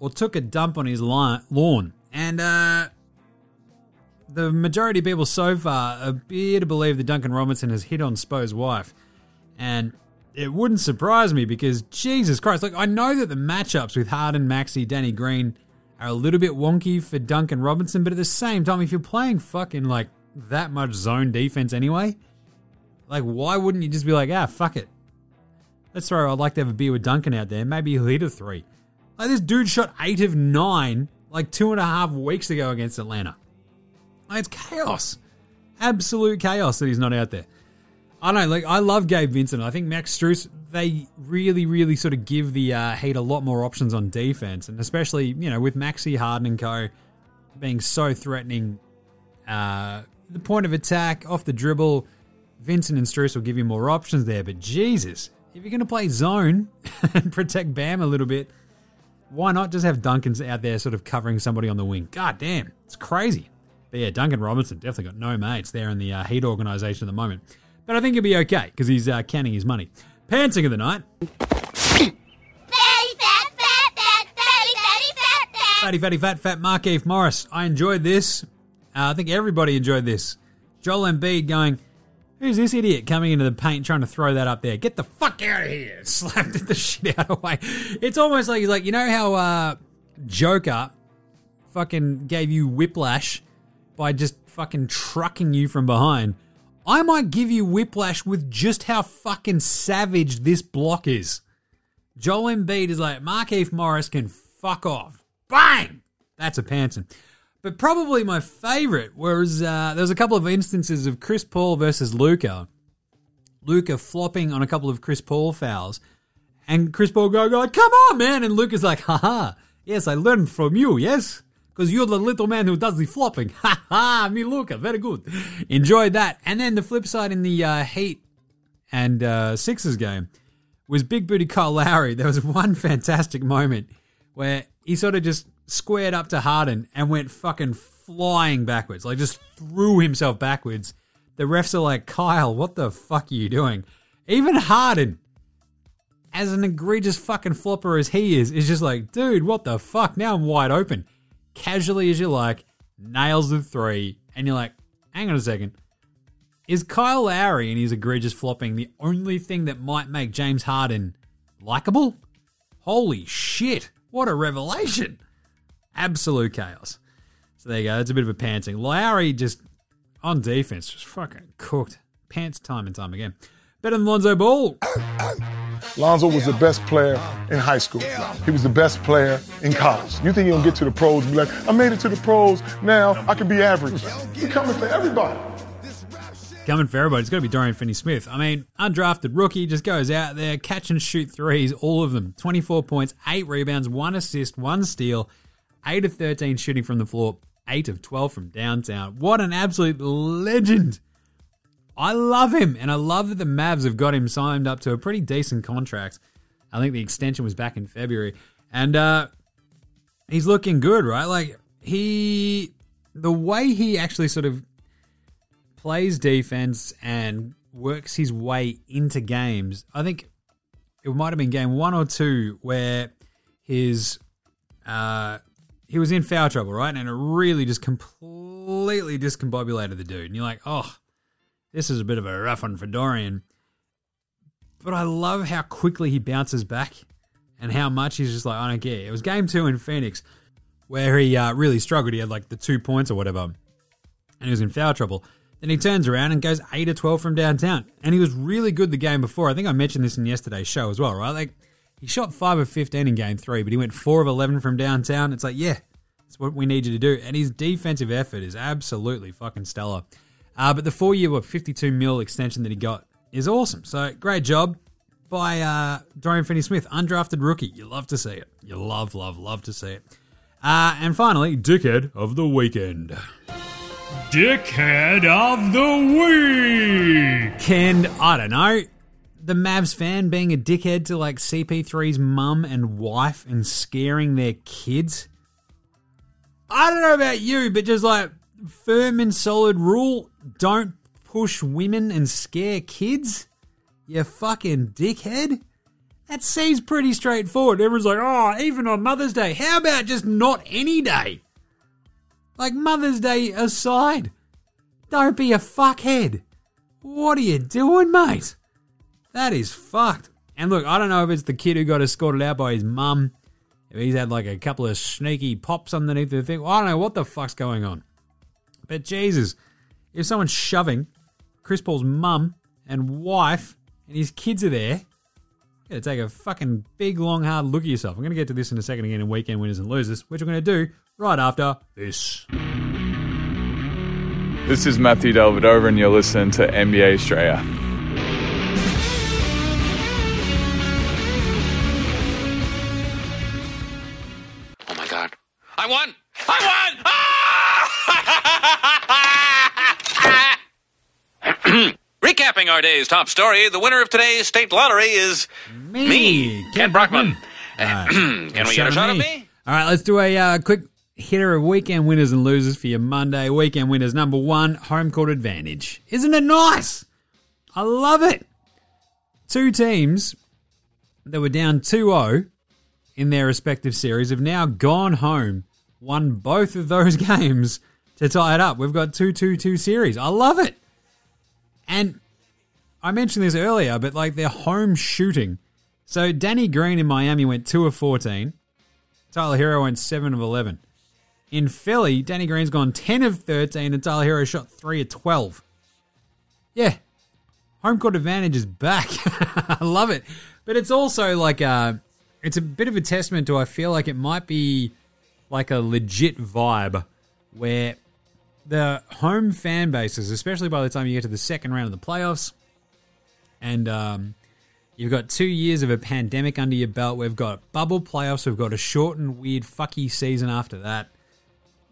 Speaker 3: or took a dump on his lawn. And uh, the majority of people so far appear to believe that Duncan Robinson has hit on Spo's wife. And it wouldn't surprise me because Jesus Christ, like I know that the matchups with Harden, Maxey, Danny Green are a little bit wonky for Duncan Robinson, but at the same time, if you're playing fucking like that much zone defense anyway, like why wouldn't you just be like, ah, fuck it. Let's throw I'd like to have a beer with Duncan out there. Maybe he'll hit a three. Like this dude shot eight of nine like two and a half weeks ago against Atlanta. Like, it's chaos. Absolute chaos that he's not out there. I don't know, like I love Gabe Vincent. I think Max Strus, they really, really sort of give the uh, Heat a lot more options on defense, and especially you know with Maxey Harden and Co. being so threatening, uh, the point of attack off the dribble, Vincent and Strus will give you more options there. But Jesus, if you're going to play zone and protect Bam a little bit, why not just have Duncan's out there sort of covering somebody on the wing? God damn, it's crazy. But yeah, Duncan Robinson definitely got no mates there in the uh, Heat organization at the moment. But I think he'll be okay because he's uh, counting his money. Pantsing of the night.
Speaker 5: Fatty fat, fat, fat, fatty, fatty, fat, fat.
Speaker 3: Fatty, fatty, fat, fat Markieff Morris. I enjoyed this. Uh, I think everybody enjoyed this. Joel Embiid going, Who's this idiot coming into the paint trying to throw that up there? Get the fuck out of here! Slapped the shit out of way. It's almost like he's like, you know how uh, Joker fucking gave you whiplash by just fucking trucking you from behind. I might give you whiplash with just how fucking savage this block is. Joel Embiid is like, Markieff Morris can fuck off. bang. That's a pantsing. But probably my favorite was uh, there was a couple of instances of Chris Paul versus Luka. Luka flopping on a couple of Chris Paul fouls, and Chris Paul going, going "Come on, man!" And Luka's like, "Haha, yes, I learned from you, yes." Because you're the little man who does the flopping. Ha ha, me Luka, very good. Enjoyed that. And then the flip side in the uh, Heat and uh, Sixers game was Big Booty Kyle Lowry. There was one fantastic moment where he sort of just squared up to Harden and went fucking flying backwards, like just threw himself backwards. The refs are like, Kyle, what the fuck are you doing? Even Harden, as an egregious fucking flopper as he is, is just like, dude, what the fuck? Now I'm wide open. Casually as you like, nails the three, and you're like, hang on a second. Is Kyle Lowry and his egregious flopping the only thing that might make James Harden likable? Holy shit, what a revelation! Absolute chaos. So there you go, that's a bit of a panting. Lowry just on defense, just fucking cooked. Pants time and time again. Better than Lonzo Ball.
Speaker 9: Lonzo was the best player in high school. He was the best player in college. You think he'll get to the pros and be like, I made it to the pros, now I can be average. He's coming for everybody.
Speaker 3: Coming for everybody. It's got to be Dorian Finney Smith. I mean, undrafted rookie just goes out there, catch and shoot threes, all of them. 24 points, 8 rebounds, 1 assist, 1 steal, 8 of 13 shooting from the floor, 8 of 12 from downtown. What an absolute legend. I love him, and I love that the Mavs have got him signed up to a pretty decent contract. I think the extension was back in February. And uh, he's looking good, right? Like, he. The way he actually sort of plays defense and works his way into games. I think it might have been game one or two where his uh, he was in foul trouble, right? And it really just completely discombobulated the dude. And you're like, oh, this is a bit of a rough one for Dorian. But I love how quickly he bounces back and how much he's just like, I don't care. It was game two in Phoenix where he uh, really struggled. He had like the two points or whatever, and he was in foul trouble. Then he turns around and goes 8 or 12 from downtown. And he was really good the game before. I think I mentioned this in yesterday's show as well, right? Like, he shot 5 of 15 in game three, but he went 4 of 11 from downtown. It's like, yeah, that's what we need you to do. And his defensive effort is absolutely fucking stellar. Uh, but the four year, what, 52 mil extension that he got is awesome. So, great job by uh, Dorian Finney Smith, undrafted rookie. You love to see it. You love, love, love to see it. Uh, and finally, Dickhead of the Weekend.
Speaker 6: Dickhead of the Week!
Speaker 3: Ken, I don't know, the Mavs fan being a dickhead to like CP3's mum and wife and scaring their kids. I don't know about you, but just like firm and solid rule don't push women and scare kids. You fucking dickhead. That seems pretty straightforward. Everyone's like, oh, even on Mother's Day. How about just not any day? Like Mother's Day aside. Don't be a fuckhead. What are you doing, mate? That is fucked. And look, I don't know if it's the kid who got escorted out by his mum, if he's had like a couple of sneaky pops underneath the thing. I don't know what the fuck's going on. But Jesus, if someone's shoving Chris Paul's mum and wife and his kids are there, you gotta take a fucking big, long, hard look at yourself. I'm gonna get to this in a second again in weekend winners and losers, which we're gonna do right after this.
Speaker 10: This is Matthew Dellavedova, and you're listening to NBA Australia.
Speaker 2: I won! I won! Ah! Recapping our day's top story, the winner of today's state lottery is me, Ken Brockman. Can we get a
Speaker 3: Shot
Speaker 2: shot
Speaker 3: of me.
Speaker 2: me?
Speaker 3: All right, let's do a uh, quick hitter of weekend winners and losers for your Monday. Weekend winners number one, home court advantage. Isn't it nice? I love it. Two teams that were down 2 0 in their respective series have now gone home, won both of those games to tie it up. We've got 2 2 2 series. I love it. And I mentioned this earlier, but like they're home shooting. So Danny Green in Miami went 2 of 14. Tyler Herro went 7 of 11. In Philly, Danny Green's gone 10 of 13 and Tyler Herro shot 3 of 12. Yeah. Home court advantage is back. I love it. But it's also like uh it's a bit of a testament to I feel like it might be like a legit vibe where the home fan bases, especially by the time you get to the second round of the playoffs, and um, you've got two years of a pandemic under your belt. We've got bubble playoffs. We've got a short and weird fucky season after that,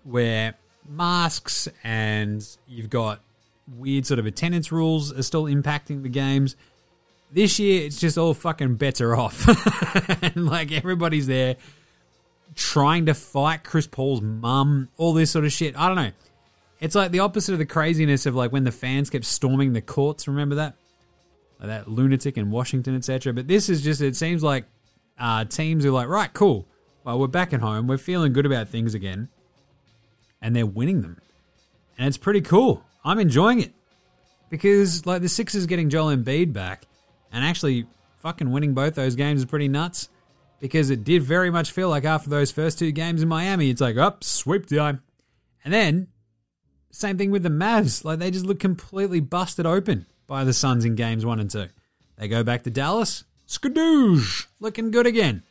Speaker 3: where masks and you've got weird sort of attendance rules are still impacting the games. This year, it's just all fucking better off, and like everybody's there trying to fight Chris Paul's mum, all this sort of shit. I don't know. It's like the opposite of the craziness of like when the fans kept storming the courts. Remember that? Like that lunatic in Washington, etc. But this is just, it seems like uh, teams are like, right, cool. Well, we're back at home. We're feeling good about things again. And they're winning them. And it's pretty cool. I'm enjoying it. Because like the Sixers getting Joel Embiid back and actually fucking winning both those games is pretty nuts. Because it did very much feel like after those first two games in Miami, it's like, up, sweep time. And then same thing with the Mavs. Like they just look completely busted open by the Suns in games one and two. They go back to Dallas, skadoosh, looking good again.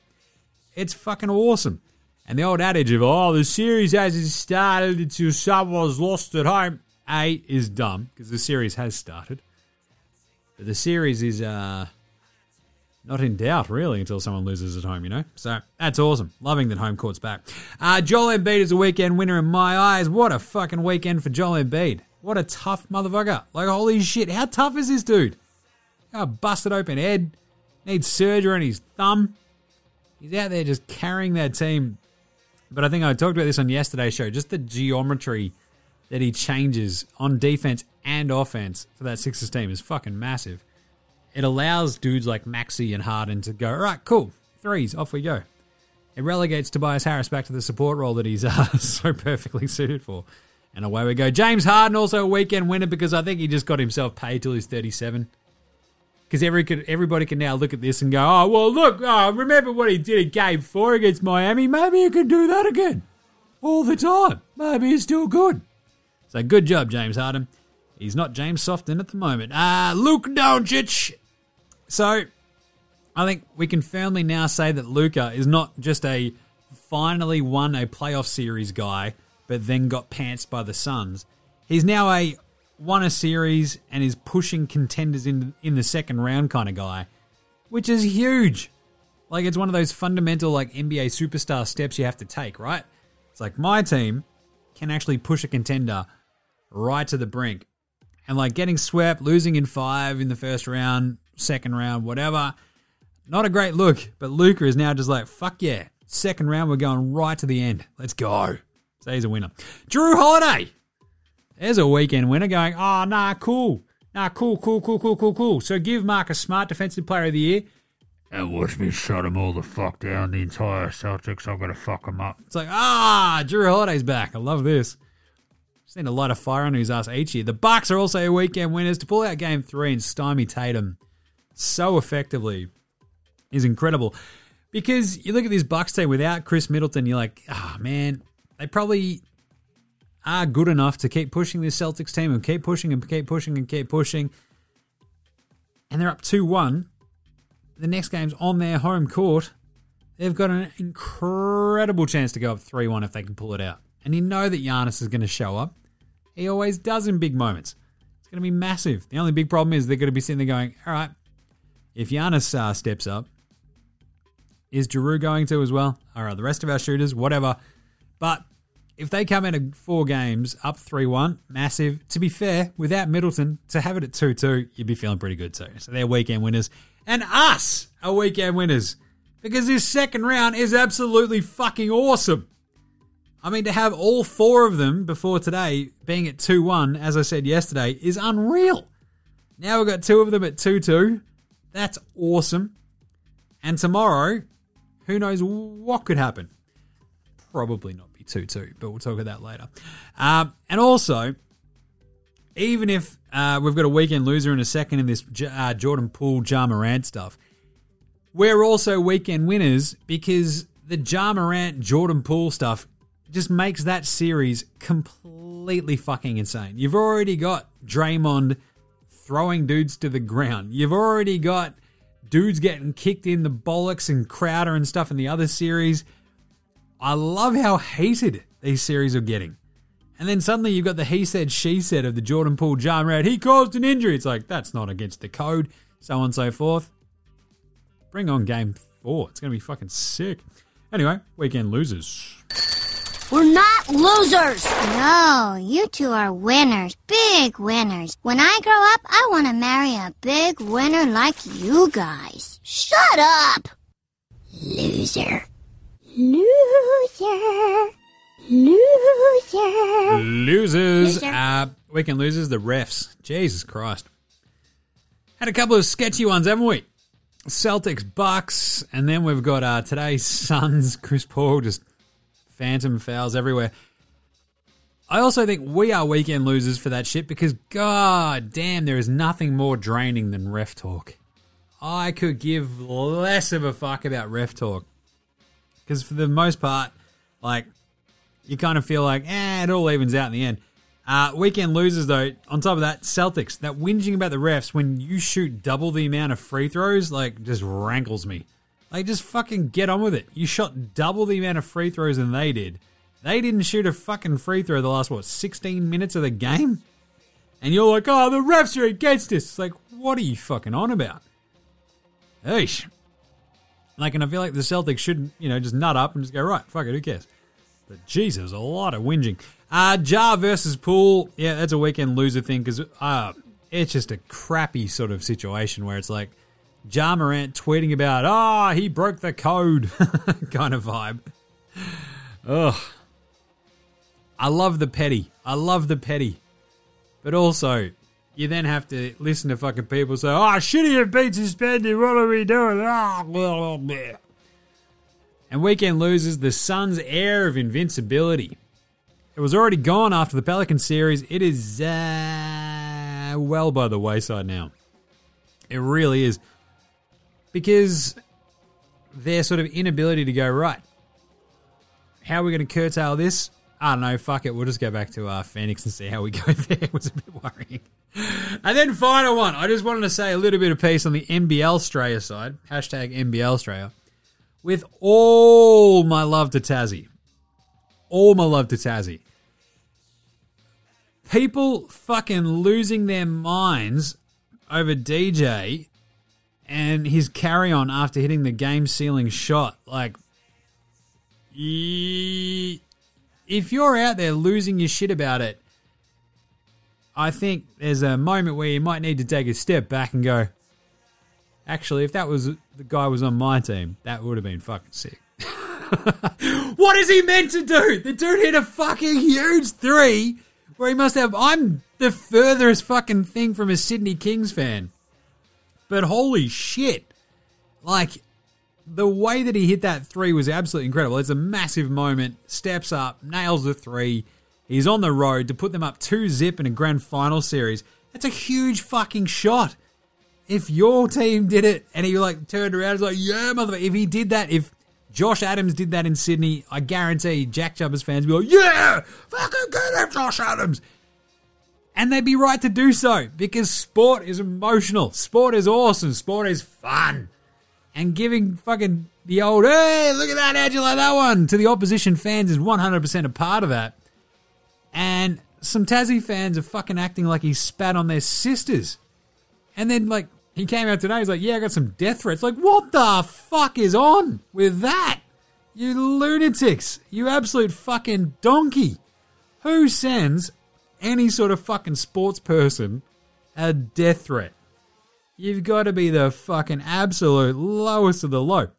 Speaker 3: It's fucking awesome. And the old adage of, oh, the series hasn't started until someone's lost at home, A, is dumb, because the series has started. But the series is uh, not in doubt, really, until someone loses at home, you know? So that's awesome. Loving that home court's back. Uh, Joel Embiid is a weekend winner in my eyes. What a fucking weekend for Joel Embiid. What a tough motherfucker. Like, holy shit, how tough is this dude? Got a busted open head, needs surgery on his thumb. He's out there just carrying that team. But I think I talked about this on yesterday's show. Just the geometry that he changes on defense and offense for that Sixers team is fucking massive. It allows dudes like Maxey and Harden to go, all right, cool, threes, off we go. It relegates Tobias Harris back to the support role that he's uh, so perfectly suited for. And away we go. James Harden also a weekend winner because I think he just got himself paid till he's 37. Because every, everybody can now look at this and go, oh, well, look, oh, remember what he did at game four against Miami? Maybe he can do that again. All the time. Maybe he's still good. So good job, James Harden. He's not James Softon at the moment. Ah, uh, Luka Doncic. So I think we can firmly now say that Luka is not just a finally won a playoff series guy, but then got pantsed by the Suns. He's now a won a series and is pushing contenders in in the second round kind of guy, which is huge. Like it's one of those fundamental like NBA superstar steps you have to take, right? It's like my team can actually push a contender right to the brink. And like getting swept, losing in 5 in the first round, second round, whatever. Not a great look, but Luka is now just like, fuck yeah. Second round, we're going right to the end. Let's go. So he's a winner. Jrue Holiday. There's a weekend winner going, oh, nah, cool. Nah, cool, cool, cool, cool, cool, cool. So give Marcus Smart defensive player of the year.
Speaker 6: And watch me shut him all the fuck down, the entire Celtics. I'm going to fuck him up.
Speaker 3: It's like, ah, Jrue Holiday's back. I love this. Need a lot of fire under his ass each year. The Bucks are also weekend winners to pull out game three and stymie Tatum so effectively is incredible. Because you look at this Bucks team without Khris Middleton, you're like, ah, oh, man, they probably are good enough to keep pushing this Celtics team and keep pushing and keep pushing and keep pushing. And they're up 2 1. The next game's on their home court. They've got an incredible chance to go up 3 1 if they can pull it out. And you know that Giannis is going to show up. He always does in big moments. It's going to be massive. The only big problem is they're going to be sitting there going, all right, if Giannis uh, steps up, is Giroux going to as well? All right, the rest of our shooters, whatever. But if they come in four games up 3 1, massive. To be fair, without Middleton, to have it at 2 2, you'd be feeling pretty good too. So they're weekend winners. And us are weekend winners. Because this second round is absolutely fucking awesome. I mean, to have all four of them before today being at 2 1, as I said yesterday, is unreal. Now we've got two of them at 2 2. That's awesome. And tomorrow, who knows what could happen? Probably not be 2 2, but we'll talk about that later. Um, and also, even if uh, we've got a weekend loser in a second in this uh, Jordan Poole, Ja Morant stuff, we're also weekend winners because the Ja Morant, Jordan Poole stuff just makes that series completely fucking insane. You've already got Draymond throwing dudes to the ground. You've already got dudes getting kicked in the bollocks and Crowder and stuff in the other series. I love how heated these series are getting. And then suddenly you've got the he said, she said of the Jordan Poole Jar Rat. He caused an injury. It's like, that's not against the code, so on and so forth. Bring on game four. It's going to be fucking sick. Anyway, weekend losers.
Speaker 5: We're not losers. No, you two are winners. Big winners. When I grow up, I want to marry a big winner like you guys. Shut up. Loser. Loser. Loser.
Speaker 3: Losers.
Speaker 5: Loser.
Speaker 3: Uh, weekend losers, the refs. Jesus Christ. Had a couple of sketchy ones, haven't we? Celtics, Bucks, and then we've got uh, today's Suns, Chris Paul, just phantom fouls everywhere. I also think we are weekend losers for that shit because, god damn, there is nothing more draining than ref talk. I could give less of a fuck about ref talk. Because for the most part, like, you kind of feel like, eh, it all evens out in the end. Uh, weekend losers, though, on top of that, Celtics, that whinging about the refs when you shoot double the amount of free throws, like, just rankles me. Like, just fucking get on with it. You shot double the amount of free throws than they did. They didn't shoot a fucking free throw the last, what, 16 minutes of the game? And you're like, oh, the refs are against us. It's like, what are you fucking on about? Eesh. Like, and I feel like the Celtics shouldn't, you know, just nut up and just go, right, fuck it, who cares? But Jesus, a lot of whinging. Uh, Ja versus Poole, yeah, that's a weekend loser thing because uh, it's just a crappy sort of situation where it's like Ja Morant tweeting about, ah, he broke the code kind of vibe. Ugh. I love the petty. I love the petty. But also, you then have to listen to fucking people say, oh, should he have been suspended? What are we doing? Ah, blah, blah. And weekend loses the Suns' air of invincibility. It was already gone after the Pelican series. It is uh, well by the wayside now. It really is. Because their sort of inability to go, right, how are we going to curtail this? I don't know, fuck it. We'll just go back to uh, Phoenix and see how we go there. Was a bit worrying. And then final one. I just wanted to say a little bit of peace on the NBL Australia side. Hashtag NBL Australia. With all my love to Tassie. All my love to Tassie. People fucking losing their minds over DJ and his carry on after hitting the game sealing shot. Like, if you're out there losing your shit about it, I think there's a moment where you might need to take a step back and go, actually, if that was the guy was on my team, that would have been fucking sick. what is he meant to do? The dude hit a fucking huge three where he must have. I'm the furthest fucking thing from a Sydney Kings fan. But holy shit. Like, the way that he hit that three was absolutely incredible. It's a massive moment. Steps up, nails the three. He's on the road to put them up two zip in a grand final series. That's a huge fucking shot. If your team did it and he like turned around, it's like, yeah, motherfucker. If he did that, if Josh Adams did that in Sydney, I guarantee Jack Jumpers fans would be like, yeah, fucking get him, Josh Adams. And they'd be right to do so because sport is emotional. Sport is awesome. Sport is fun. And giving fucking the old, hey, look at that, how'd you like that one, to the opposition fans is 100% a part of that. And some Tassie fans are fucking acting like he spat on their sisters. And then, like, he came out today, he's like, yeah, I got some death threats. Like, what the fuck is on with that? You lunatics. You absolute fucking donkey. Who sends any sort of fucking sports person a death threat? You've got to be the fucking absolute lowest of the low.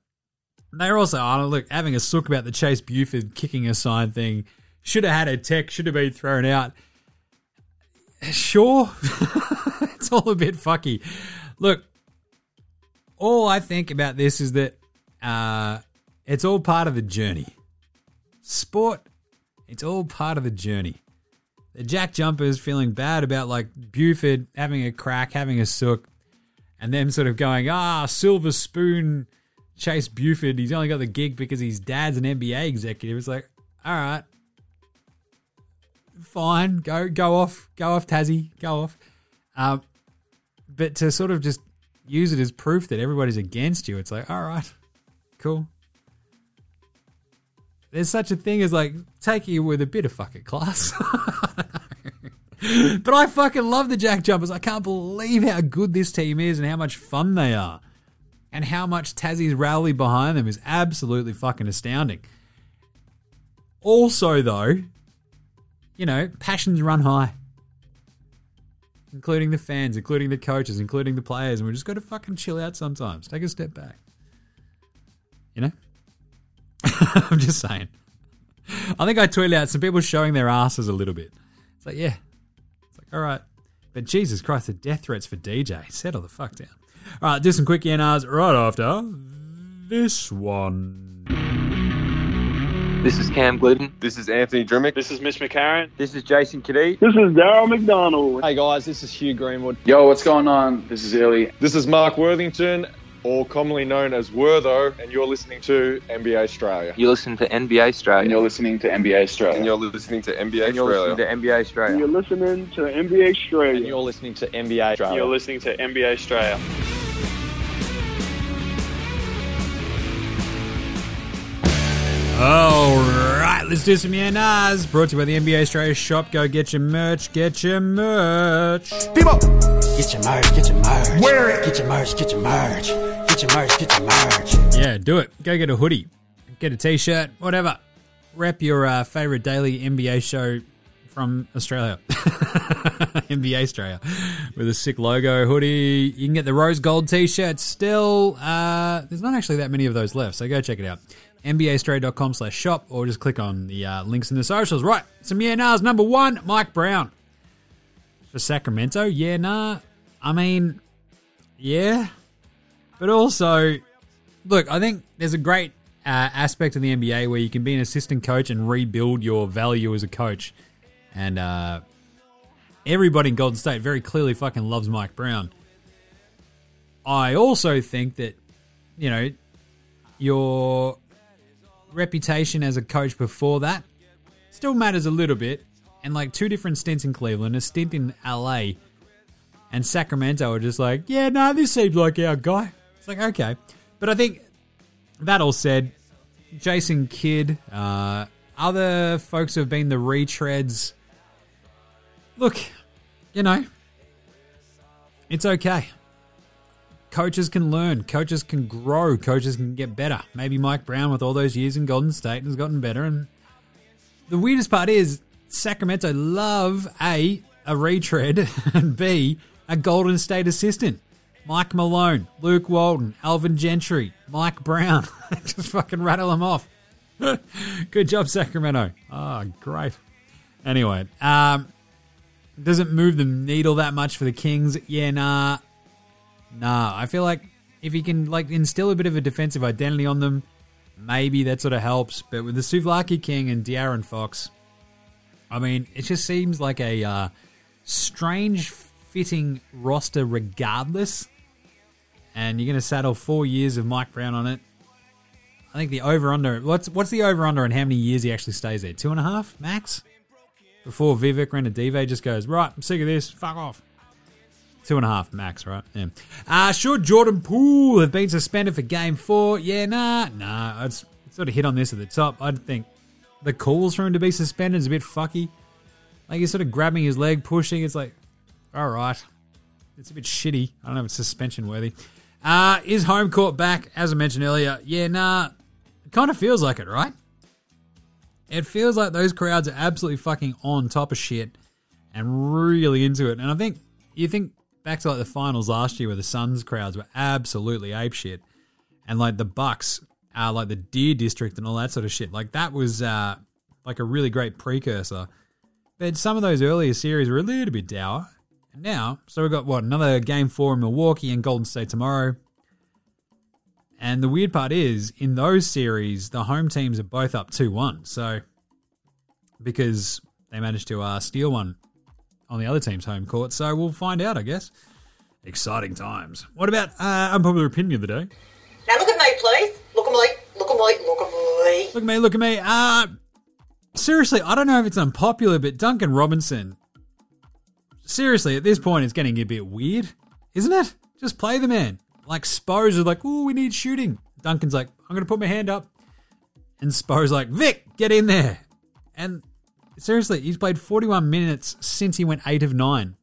Speaker 3: They're also, oh, look, having a sook about the Chase Buford kicking a sign thing. Should have had a tech, should have been thrown out. Sure. it's all a bit fucky. Look, all I think about this is that uh, it's all part of the journey. Sport, it's all part of the journey. Jack Jumpers feeling bad about like Buford having a crack, having a sook, and them sort of going, ah, silver spoon Chase Buford. He's only got the gig because his dad's an NBA executive. It's like, all right, fine, go go off, go off, Tassie, go off. Um, but to sort of just use it as proof that everybody's against you, it's like, all right, cool. There's such a thing as like taking it with a bit of fucking class. but I fucking love the Jack Jumpers. I can't believe how good this team is and how much fun they are. And how much Tassie's rally behind them is absolutely fucking astounding. Also, though, you know, passions run high. Including the fans, including the coaches, including the players, and we just got to fucking chill out sometimes. Take a step back. You know? I'm just saying. I think I tweeted out some people showing their asses a little bit. It's like, yeah. It's like, all right. But Jesus Christ, the death threats for DJ. Settle the fuck down. All right, do some quick ENRs right after this one.
Speaker 11: This is Cam Gliddon.
Speaker 12: This is Anthony Drmic.
Speaker 13: This is Mitch McCarron.
Speaker 11: This is Jason Cadee.
Speaker 14: This is Daryl McDonald.
Speaker 15: Hey guys, this is Hugh Greenwood.
Speaker 16: Yo, what's going on? This is Illy.
Speaker 12: This is Mark Worthington, or commonly known as Wortho, and you're listening to NBA Australia.
Speaker 11: You're listening to NBA Australia.
Speaker 16: And you're listening to NBA Australia.
Speaker 12: And you're listening to NBA
Speaker 11: And you're listening to NBA Australia.
Speaker 14: And you're listening to NBA Australia.
Speaker 15: And you're listening to NBA Australia.
Speaker 13: You're listening to NBA Australia.
Speaker 3: All right, let's do some ENRs. Brought to you by the NBA Australia shop. Go get your merch. Get your merch.
Speaker 17: People, get your merch. Get your merch. Wear it. Get your merch. Get your merch. Get your merch. Get your merch.
Speaker 3: Yeah, do it. Go get a hoodie, get a t-shirt, whatever. Rep your uh, favorite daily NBA show from Australia, NBA Australia, with a sick logo hoodie. You can get the rose gold t-shirt still. Uh, there's not actually that many of those left, so go check it out. NBAaustralia.com slash shop or just click on the uh, links in the socials. Right, some yeah nahs. Number one, Mike Brown. For Sacramento, yeah nah. I mean, yeah. But also, look, I think there's a great uh, aspect of the NBA where you can be an assistant coach and rebuild your value as a coach. And uh, everybody in Golden State very clearly fucking loves Mike Brown. I also think that, you know, your reputation as a coach before that still matters a little bit. And like two different stints in Cleveland, a stint in LA, and Sacramento are just like, yeah, no, this seems like our guy. It's like, okay. But I think that all said, Jason Kidd, uh, other folks who have been the retreads, look, you know, it's okay. Coaches can learn, coaches can grow, coaches can get better. Maybe Mike Brown, with all those years in Golden State, has gotten better. And the weirdest part is Sacramento love A, a retread, and B, a Golden State assistant. Mike Malone, Luke Walton, Alvin Gentry, Mike Brown. Just fucking rattle them off. Good job, Sacramento. Oh, great. Anyway, um, doesn't move the needle that much for the Kings. Yeah, nah. Nah. I feel like if you can like instill a bit of a defensive identity on them, maybe that sort of helps. But with the Souvlaki King and De'Aaron Fox, I mean, it just seems like a uh, strange fitting roster regardless. And you're going to saddle four years of Mike Brown on it. I think the over under. What's what's the over under and how many years he actually stays there? Two and a half max. Before Vivek Ranadive just goes right. I'm sick of this. Fuck off. Two and a half max, right? Yeah. Uh, should Jordan Poole have been suspended for game four? Yeah, nah, nah. I'd sort of hit on this at the top. I'd think the calls for him to be suspended is a bit fucky. Like he's sort of grabbing his leg, pushing. It's like, all right, it's a bit shitty. I don't know if it's suspension worthy. Uh, is home court back? As I mentioned earlier, yeah, nah. It kind of feels like it, right? It feels like those crowds are absolutely fucking on top of shit and really into it. And I think you think back to like the finals last year where the Suns crowds were absolutely ape shit, and like the Bucks, are like the Deer District and all that sort of shit. Like that was uh, like a really great precursor. But some of those earlier series were a little bit dour. Now, so we've got what another game four in Milwaukee and Golden State tomorrow. And the weird part is, in those series, the home teams are both up 2 1. So, because they managed to uh, steal one on the other team's home court. So, we'll find out, I guess. Exciting times. What about uh, unpopular opinion of the day?
Speaker 18: Now look at me, please. Look at me. Look at me. Look at me.
Speaker 3: Look at me, look at me. Uh, seriously, I don't know if it's unpopular, but Duncan Robinson, seriously, at this point, it's getting a bit weird, isn't it? Just play the man. Like, Spurs are like, oh, we need shooting. Duncan's like, I'm to put my hand up. And Spo's like, Vic, get in there. And seriously, he's played 41 minutes since he went 8 of 9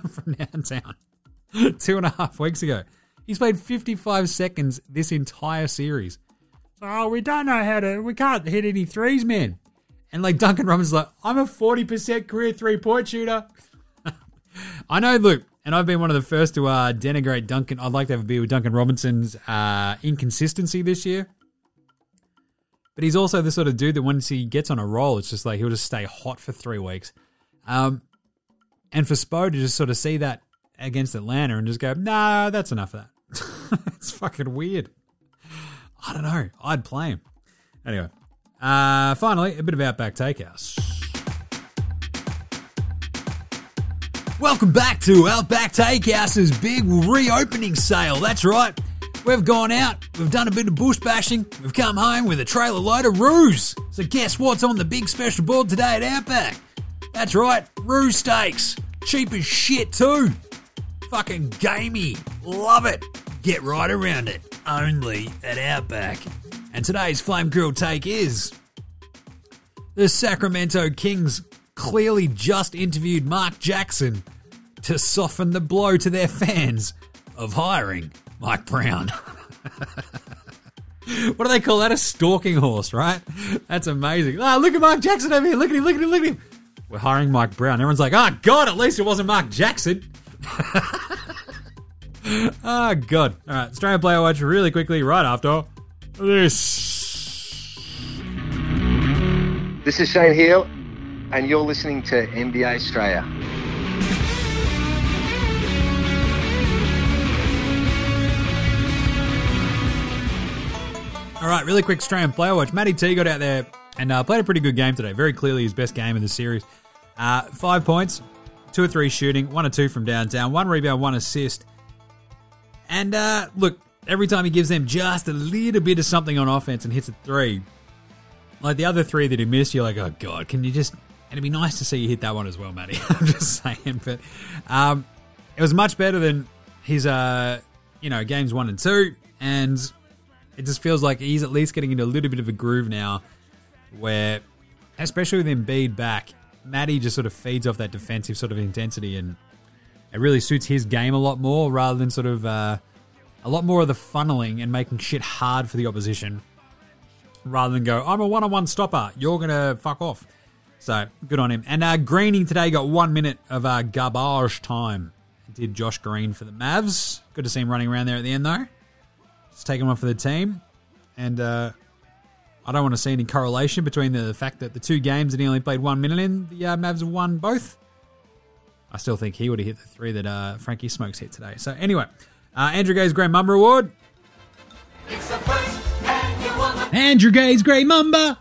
Speaker 3: from downtown two and a half weeks ago. He's played 55 seconds this entire series. Oh, we don't know how to, we can't hit any threes, man. And like Duncan Robinson's like, I'm a 40% career three point shooter. I know, look, and I've been one of the first to uh, denigrate Duncan. I'd like to have a beer with Duncan Robinson's uh, inconsistency this year. But he's also the sort of dude that once he gets on a roll, it's just like he'll just stay hot for three weeks. Um, and for Spo to just sort of see that against Atlanta and just go, nah, that's enough of that. it's fucking weird. I don't know. I'd play him. Anyway, uh, finally, a bit of Outback Takehouse. Welcome back to Outback Takehouse's big reopening sale. That's right. We've gone out, we've done a bit of bush bashing, we've come home with a trailer load of roos. So guess what's on the big special board today at Outback? That's right, roo steaks. Cheap as shit too. Fucking gamey. Love it. Get right around it. Only at Outback. And today's flame grill take is the Sacramento Kings clearly just interviewed Mark Jackson to soften the blow to their fans of hiring Mike Brown. what do they call that? A stalking horse, right? That's amazing. Ah, look at Mark Jackson over here. Look at him, look at him, look at him. We're hiring Mike Brown. Everyone's like, oh, God, at least it wasn't Mark Jackson. oh, God. All right, Australian Player Watch really quickly right after this.
Speaker 19: This is Shane Heal, and you're listening to NBA Australia.
Speaker 3: All right, really quick Australian player watch. Matty T got out there and uh, played a pretty good game today. Very clearly his best game in the series. Uh, five points, two or three shooting, one or two from downtown, one rebound, one assist. And uh, look, every time he gives them just a little bit of something on offense and hits a three, like the other three that he missed, you're like, oh god, can you just? And it'd be nice to see you hit that one as well, Matty. I'm just saying, but um, it was much better than his, uh, you know, games one and two, and it just feels like he's at least getting into a little bit of a groove now, where, especially with Embiid back, Matty just sort of feeds off that defensive sort of intensity, and it really suits his game a lot more, rather than sort of uh, a lot more of the funneling and making shit hard for the opposition rather than go, I'm a one on one stopper. You're going to fuck off. So good on him. And uh, Greening today got one minute of uh, garbage time. Did Josh Green for the Mavs. Good to see him running around there at the end, though. Just taking one for the team. And uh, I don't want to see any correlation between the fact that the two games that he only played one minute in, the uh, Mavs won both. I still think he would have hit the three that uh, Frankie Smokes hit today. So anyway, uh, Andrew Gaze's Grand Mamba Award.
Speaker 8: Andrew Gaze's Grey Mamba.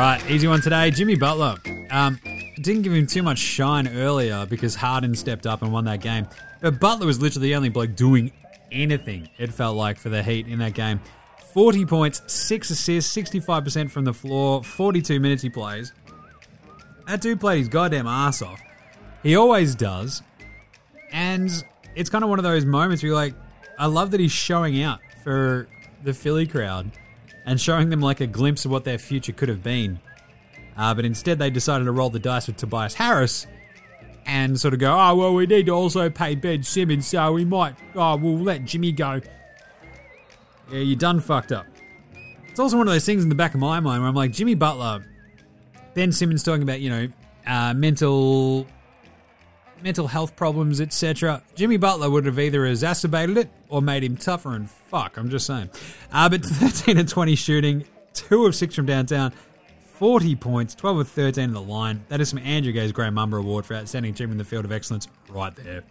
Speaker 3: Right, easy one today. Jimmy Butler. Um, didn't give him too much shine earlier because Harden stepped up and won that game. But Butler was literally the only bloke doing anything, it felt like, for the Heat in that game. 40 points, 6 assists, 65% from the floor, 42 minutes he plays. That dude played his goddamn ass off. He always does. And it's kind of one of those moments where you're like, I love that he's showing out for the Philly crowd and showing them like a glimpse of what their future could have been. Uh, but instead, they decided to roll the dice with Tobias Harris and sort of go, oh, well, we need to also pay Ben Simmons, so we might, oh, we'll let Jimmy go. Yeah, you done fucked up. It's also one of those things in the back of my mind where I'm like, Jimmy Butler, Ben Simmons talking about, you know, uh, mental mental health problems, etc. Jimmy Butler would have either exacerbated it or made him tougher and fuck. I'm just saying. Uh, but 13 and 20 shooting, 2 of 6 from downtown, 40 points, 12 of 13 in the line. That is some Andrew Gaze's Graham Mamba Award for outstanding achievement in the field of excellence right there.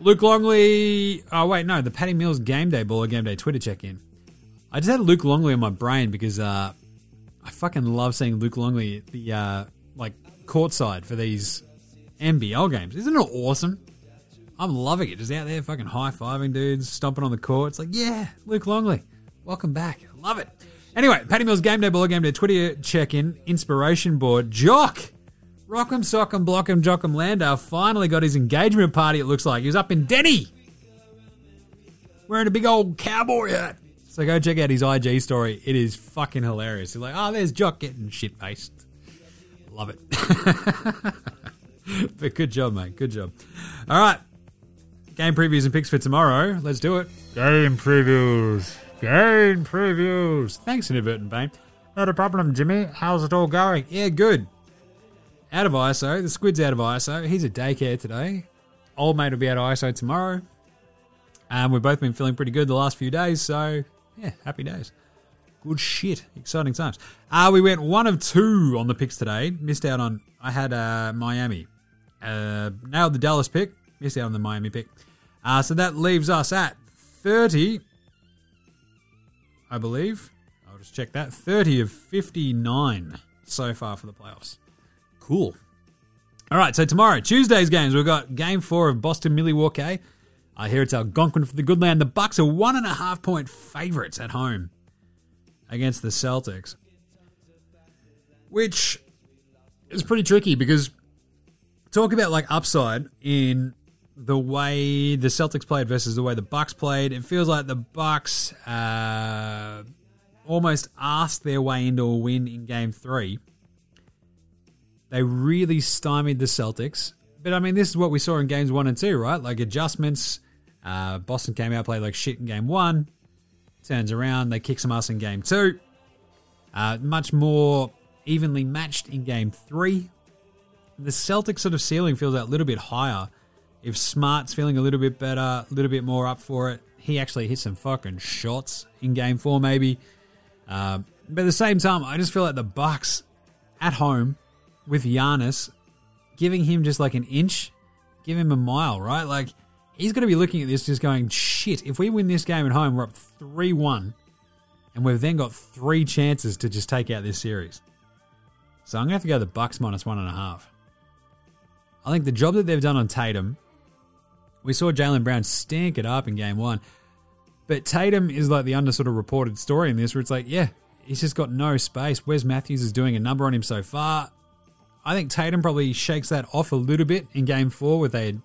Speaker 3: Luke Longley. Oh, wait, no, the Patty Mills Game Day Ball Game Day Twitter check in. I just had Luke Longley on my brain because uh, I fucking love seeing Luke Longley the uh, like courtside for these NBL games. Isn't it awesome? I'm loving it. Just out there fucking high fiving dudes, stomping on the court. It's like, yeah, Luke Longley, welcome back. Love it. Anyway, Patty Mills Game Day Ball Game Day Twitter check in, inspiration board. Jock Rock'em Sock'em Block'em Jock'em Landale finally got his engagement party, it looks like. He was up in Denny wearing a big old cowboy hat. So go check out his IG story. It is fucking hilarious. He's like, oh, there's Jock getting shit faced. Love it. but good job, mate. Good job. All right. Game previews and picks for tomorrow. Let's do it. Game previews. Game previews. Thanks, Inadvertent Bane. Not a problem, Jimmy. How's it all going? Yeah, good. Out of ISO. The squid's out of ISO. He's at daycare today. Old mate will be out of ISO tomorrow. Um, we've both been feeling pretty good the last few days, so yeah, happy days. Good shit. Exciting times. Uh, we went one of two on the picks today. Missed out on, I had uh, Miami. Uh, nailed the Dallas pick. Missed out on the Miami pick. Uh, so that leaves us at 30, I believe. I'll just check that. 30 of 59 so far for the playoffs. Cool. All right, so tomorrow, Tuesday's games, we've got game four of Boston Milwaukee. I hear it's Algonquin for the good land. The Bucks are one and a half point favorites at home against the Celtics, which is pretty tricky because talk about like upside in the way the Celtics played versus the way the Bucks played. It feels like the Bucks uh, almost asked their way into a win in Game Three. They really stymied the Celtics. But I mean, this is what we saw in games one and two, right? Like adjustments. Uh, Boston came out, played like shit in game one. Turns around, they kick some ass in game two. Uh, much more evenly matched in game three. The Celtics sort of ceiling feels a little bit higher. If Smart's feeling a little bit better, a little bit more up for it, he actually hit some fucking shots in game four, maybe. Uh, but at the same time, I just feel like the Bucks at home with Giannis giving him just like an inch, give him a mile, right? Like he's going to be looking at this just going, shit, if we win this game at home, we're up 3 1, and we've then got three chances to just take out this series. So I'm going to have to go the Bucks minus one and a half. I think the job that they've done on Tatum, we saw Jaylen Brown stink it up in game one, but Tatum is like the under sort of reported story in this where it's like, yeah, he's just got no space. Wes Matthews is doing a number on him so far. I think Tatum probably shakes that off a little bit in game four with a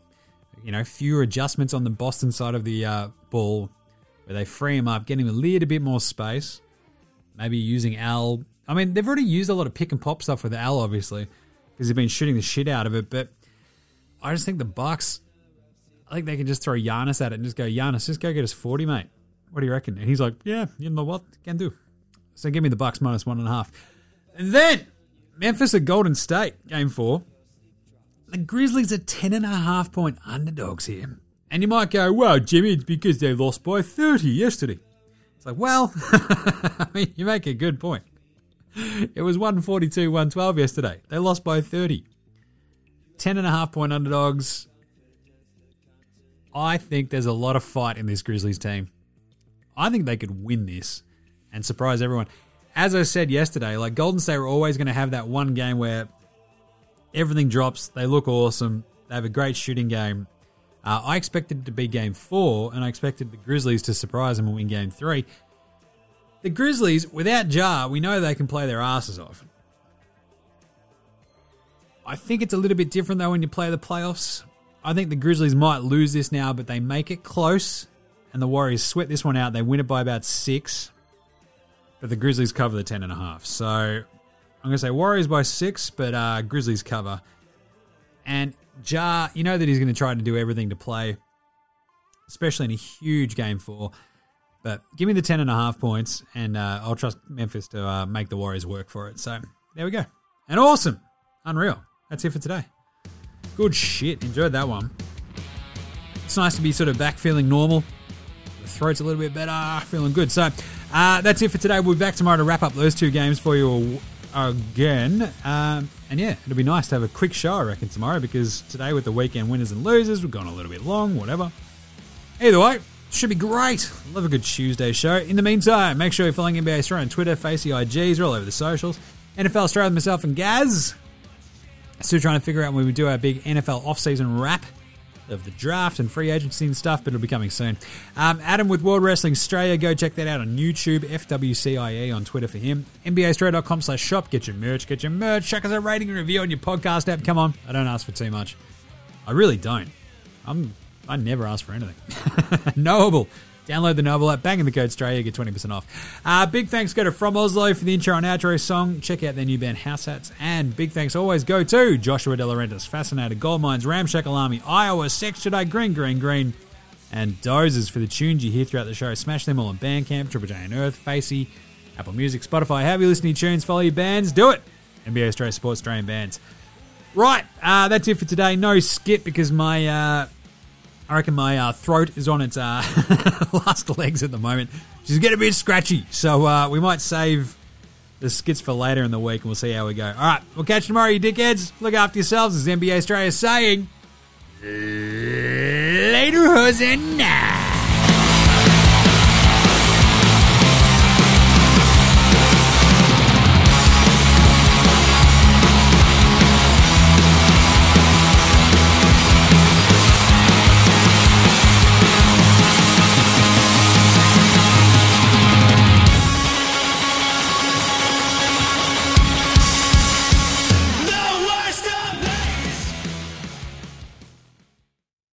Speaker 3: you know, fewer adjustments on the Boston side of the uh, ball where they free him up, get him a little bit more space. Maybe using Al. I mean, they've already used a lot of pick and pop stuff with Al, obviously, because they've been shooting the shit out of it. But I just think the Bucks, I think they can just throw Giannis at it and just go, Giannis, just go get us 40, mate. What do you reckon? And he's like, yeah, you know what? Can do. So give me the Bucks minus one and a half. And then Memphis at Golden State, game four. The Grizzlies are 10.5 point underdogs here. And you might go, well, Jimmy, it's because they lost by 30 yesterday. It's like, well, I mean, you make a good point. It was 142 112 yesterday. They lost by 30. 10.5 point underdogs. I think there's a lot of fight in this Grizzlies team. I think they could win this and surprise everyone. As I said yesterday, like Golden State are always going to have that one game where everything drops. They look awesome. They have a great shooting game. Uh, I expected it to be game four, and I expected the Grizzlies to surprise them and win game three. The Grizzlies, without Ja, we know they can play their asses off. I think it's a little bit different though when you play the playoffs. I think the Grizzlies might lose this now, but they make it close, and the Warriors sweat this one out. They win it by about six, but the Grizzlies cover the ten and a half. So I'm going to say Warriors by six, but uh, Grizzlies cover. And Ja, you know that he's going to try to do everything to play, especially in a huge game four. But give me the ten and a half points, and uh, I'll trust Memphis to uh, make the Warriors work for it. So there we go. And awesome, unreal. That's it for today. Good shit. Enjoyed that one. It's nice to be sort of back feeling normal. The throat's a little bit better, feeling good. So uh, that's it for today. We'll be back tomorrow to wrap up those two games for you again. Um, and yeah, it'll be nice to have a quick show, I reckon, tomorrow because today with the weekend winners and losers, we've gone a little bit long, whatever. Either way, should be great. Love a good Tuesday show. In the meantime, make sure you're following NBA Australia on Twitter, Facey IGs, we're all over the socials. NFL Australia with myself and Gaz. Still trying to figure out when we do our big NFL off-season wrap. of the draft and free agency and stuff, but it'll be coming soon. Um, Adam with World Wrestling Australia, go check that out on YouTube. FWCIE E on Twitter for him. NBAaustralia.com slash shop. Get your merch, get your merch. Check us a rating and review on your podcast app. Come on, I don't ask for too much. I really don't. I'm I never ask for anything. Knowable. Download the Noble app, bang in the code Australia, get 20% off. Uh, big thanks go to From Oslo for the intro and outro song. Check out their new band House Hats. And big thanks always go to Joshua De Laurentiis, Fascinated, Gold Mines, Ramshackle Army, Iowa, Sex Jedi, Green, Green, Green, and Dozers for the tunes you hear throughout the show. Smash them all on Bandcamp, Triple J Unearthed, Facey, Apple Music, Spotify. Have you listening to tunes? Follow your bands. Do it. NBA Australia supports Australian bands. Right, uh, that's it for today. No skip because my, uh, I reckon my uh, throat is on its uh, last legs at the moment. She's getting a bit scratchy, so uh, we might save the skits for later in the week, and we'll see how we go. All right, we'll catch you tomorrow, you dickheads. Look after yourselves, as NBA Australia is saying. Later, Hosanna.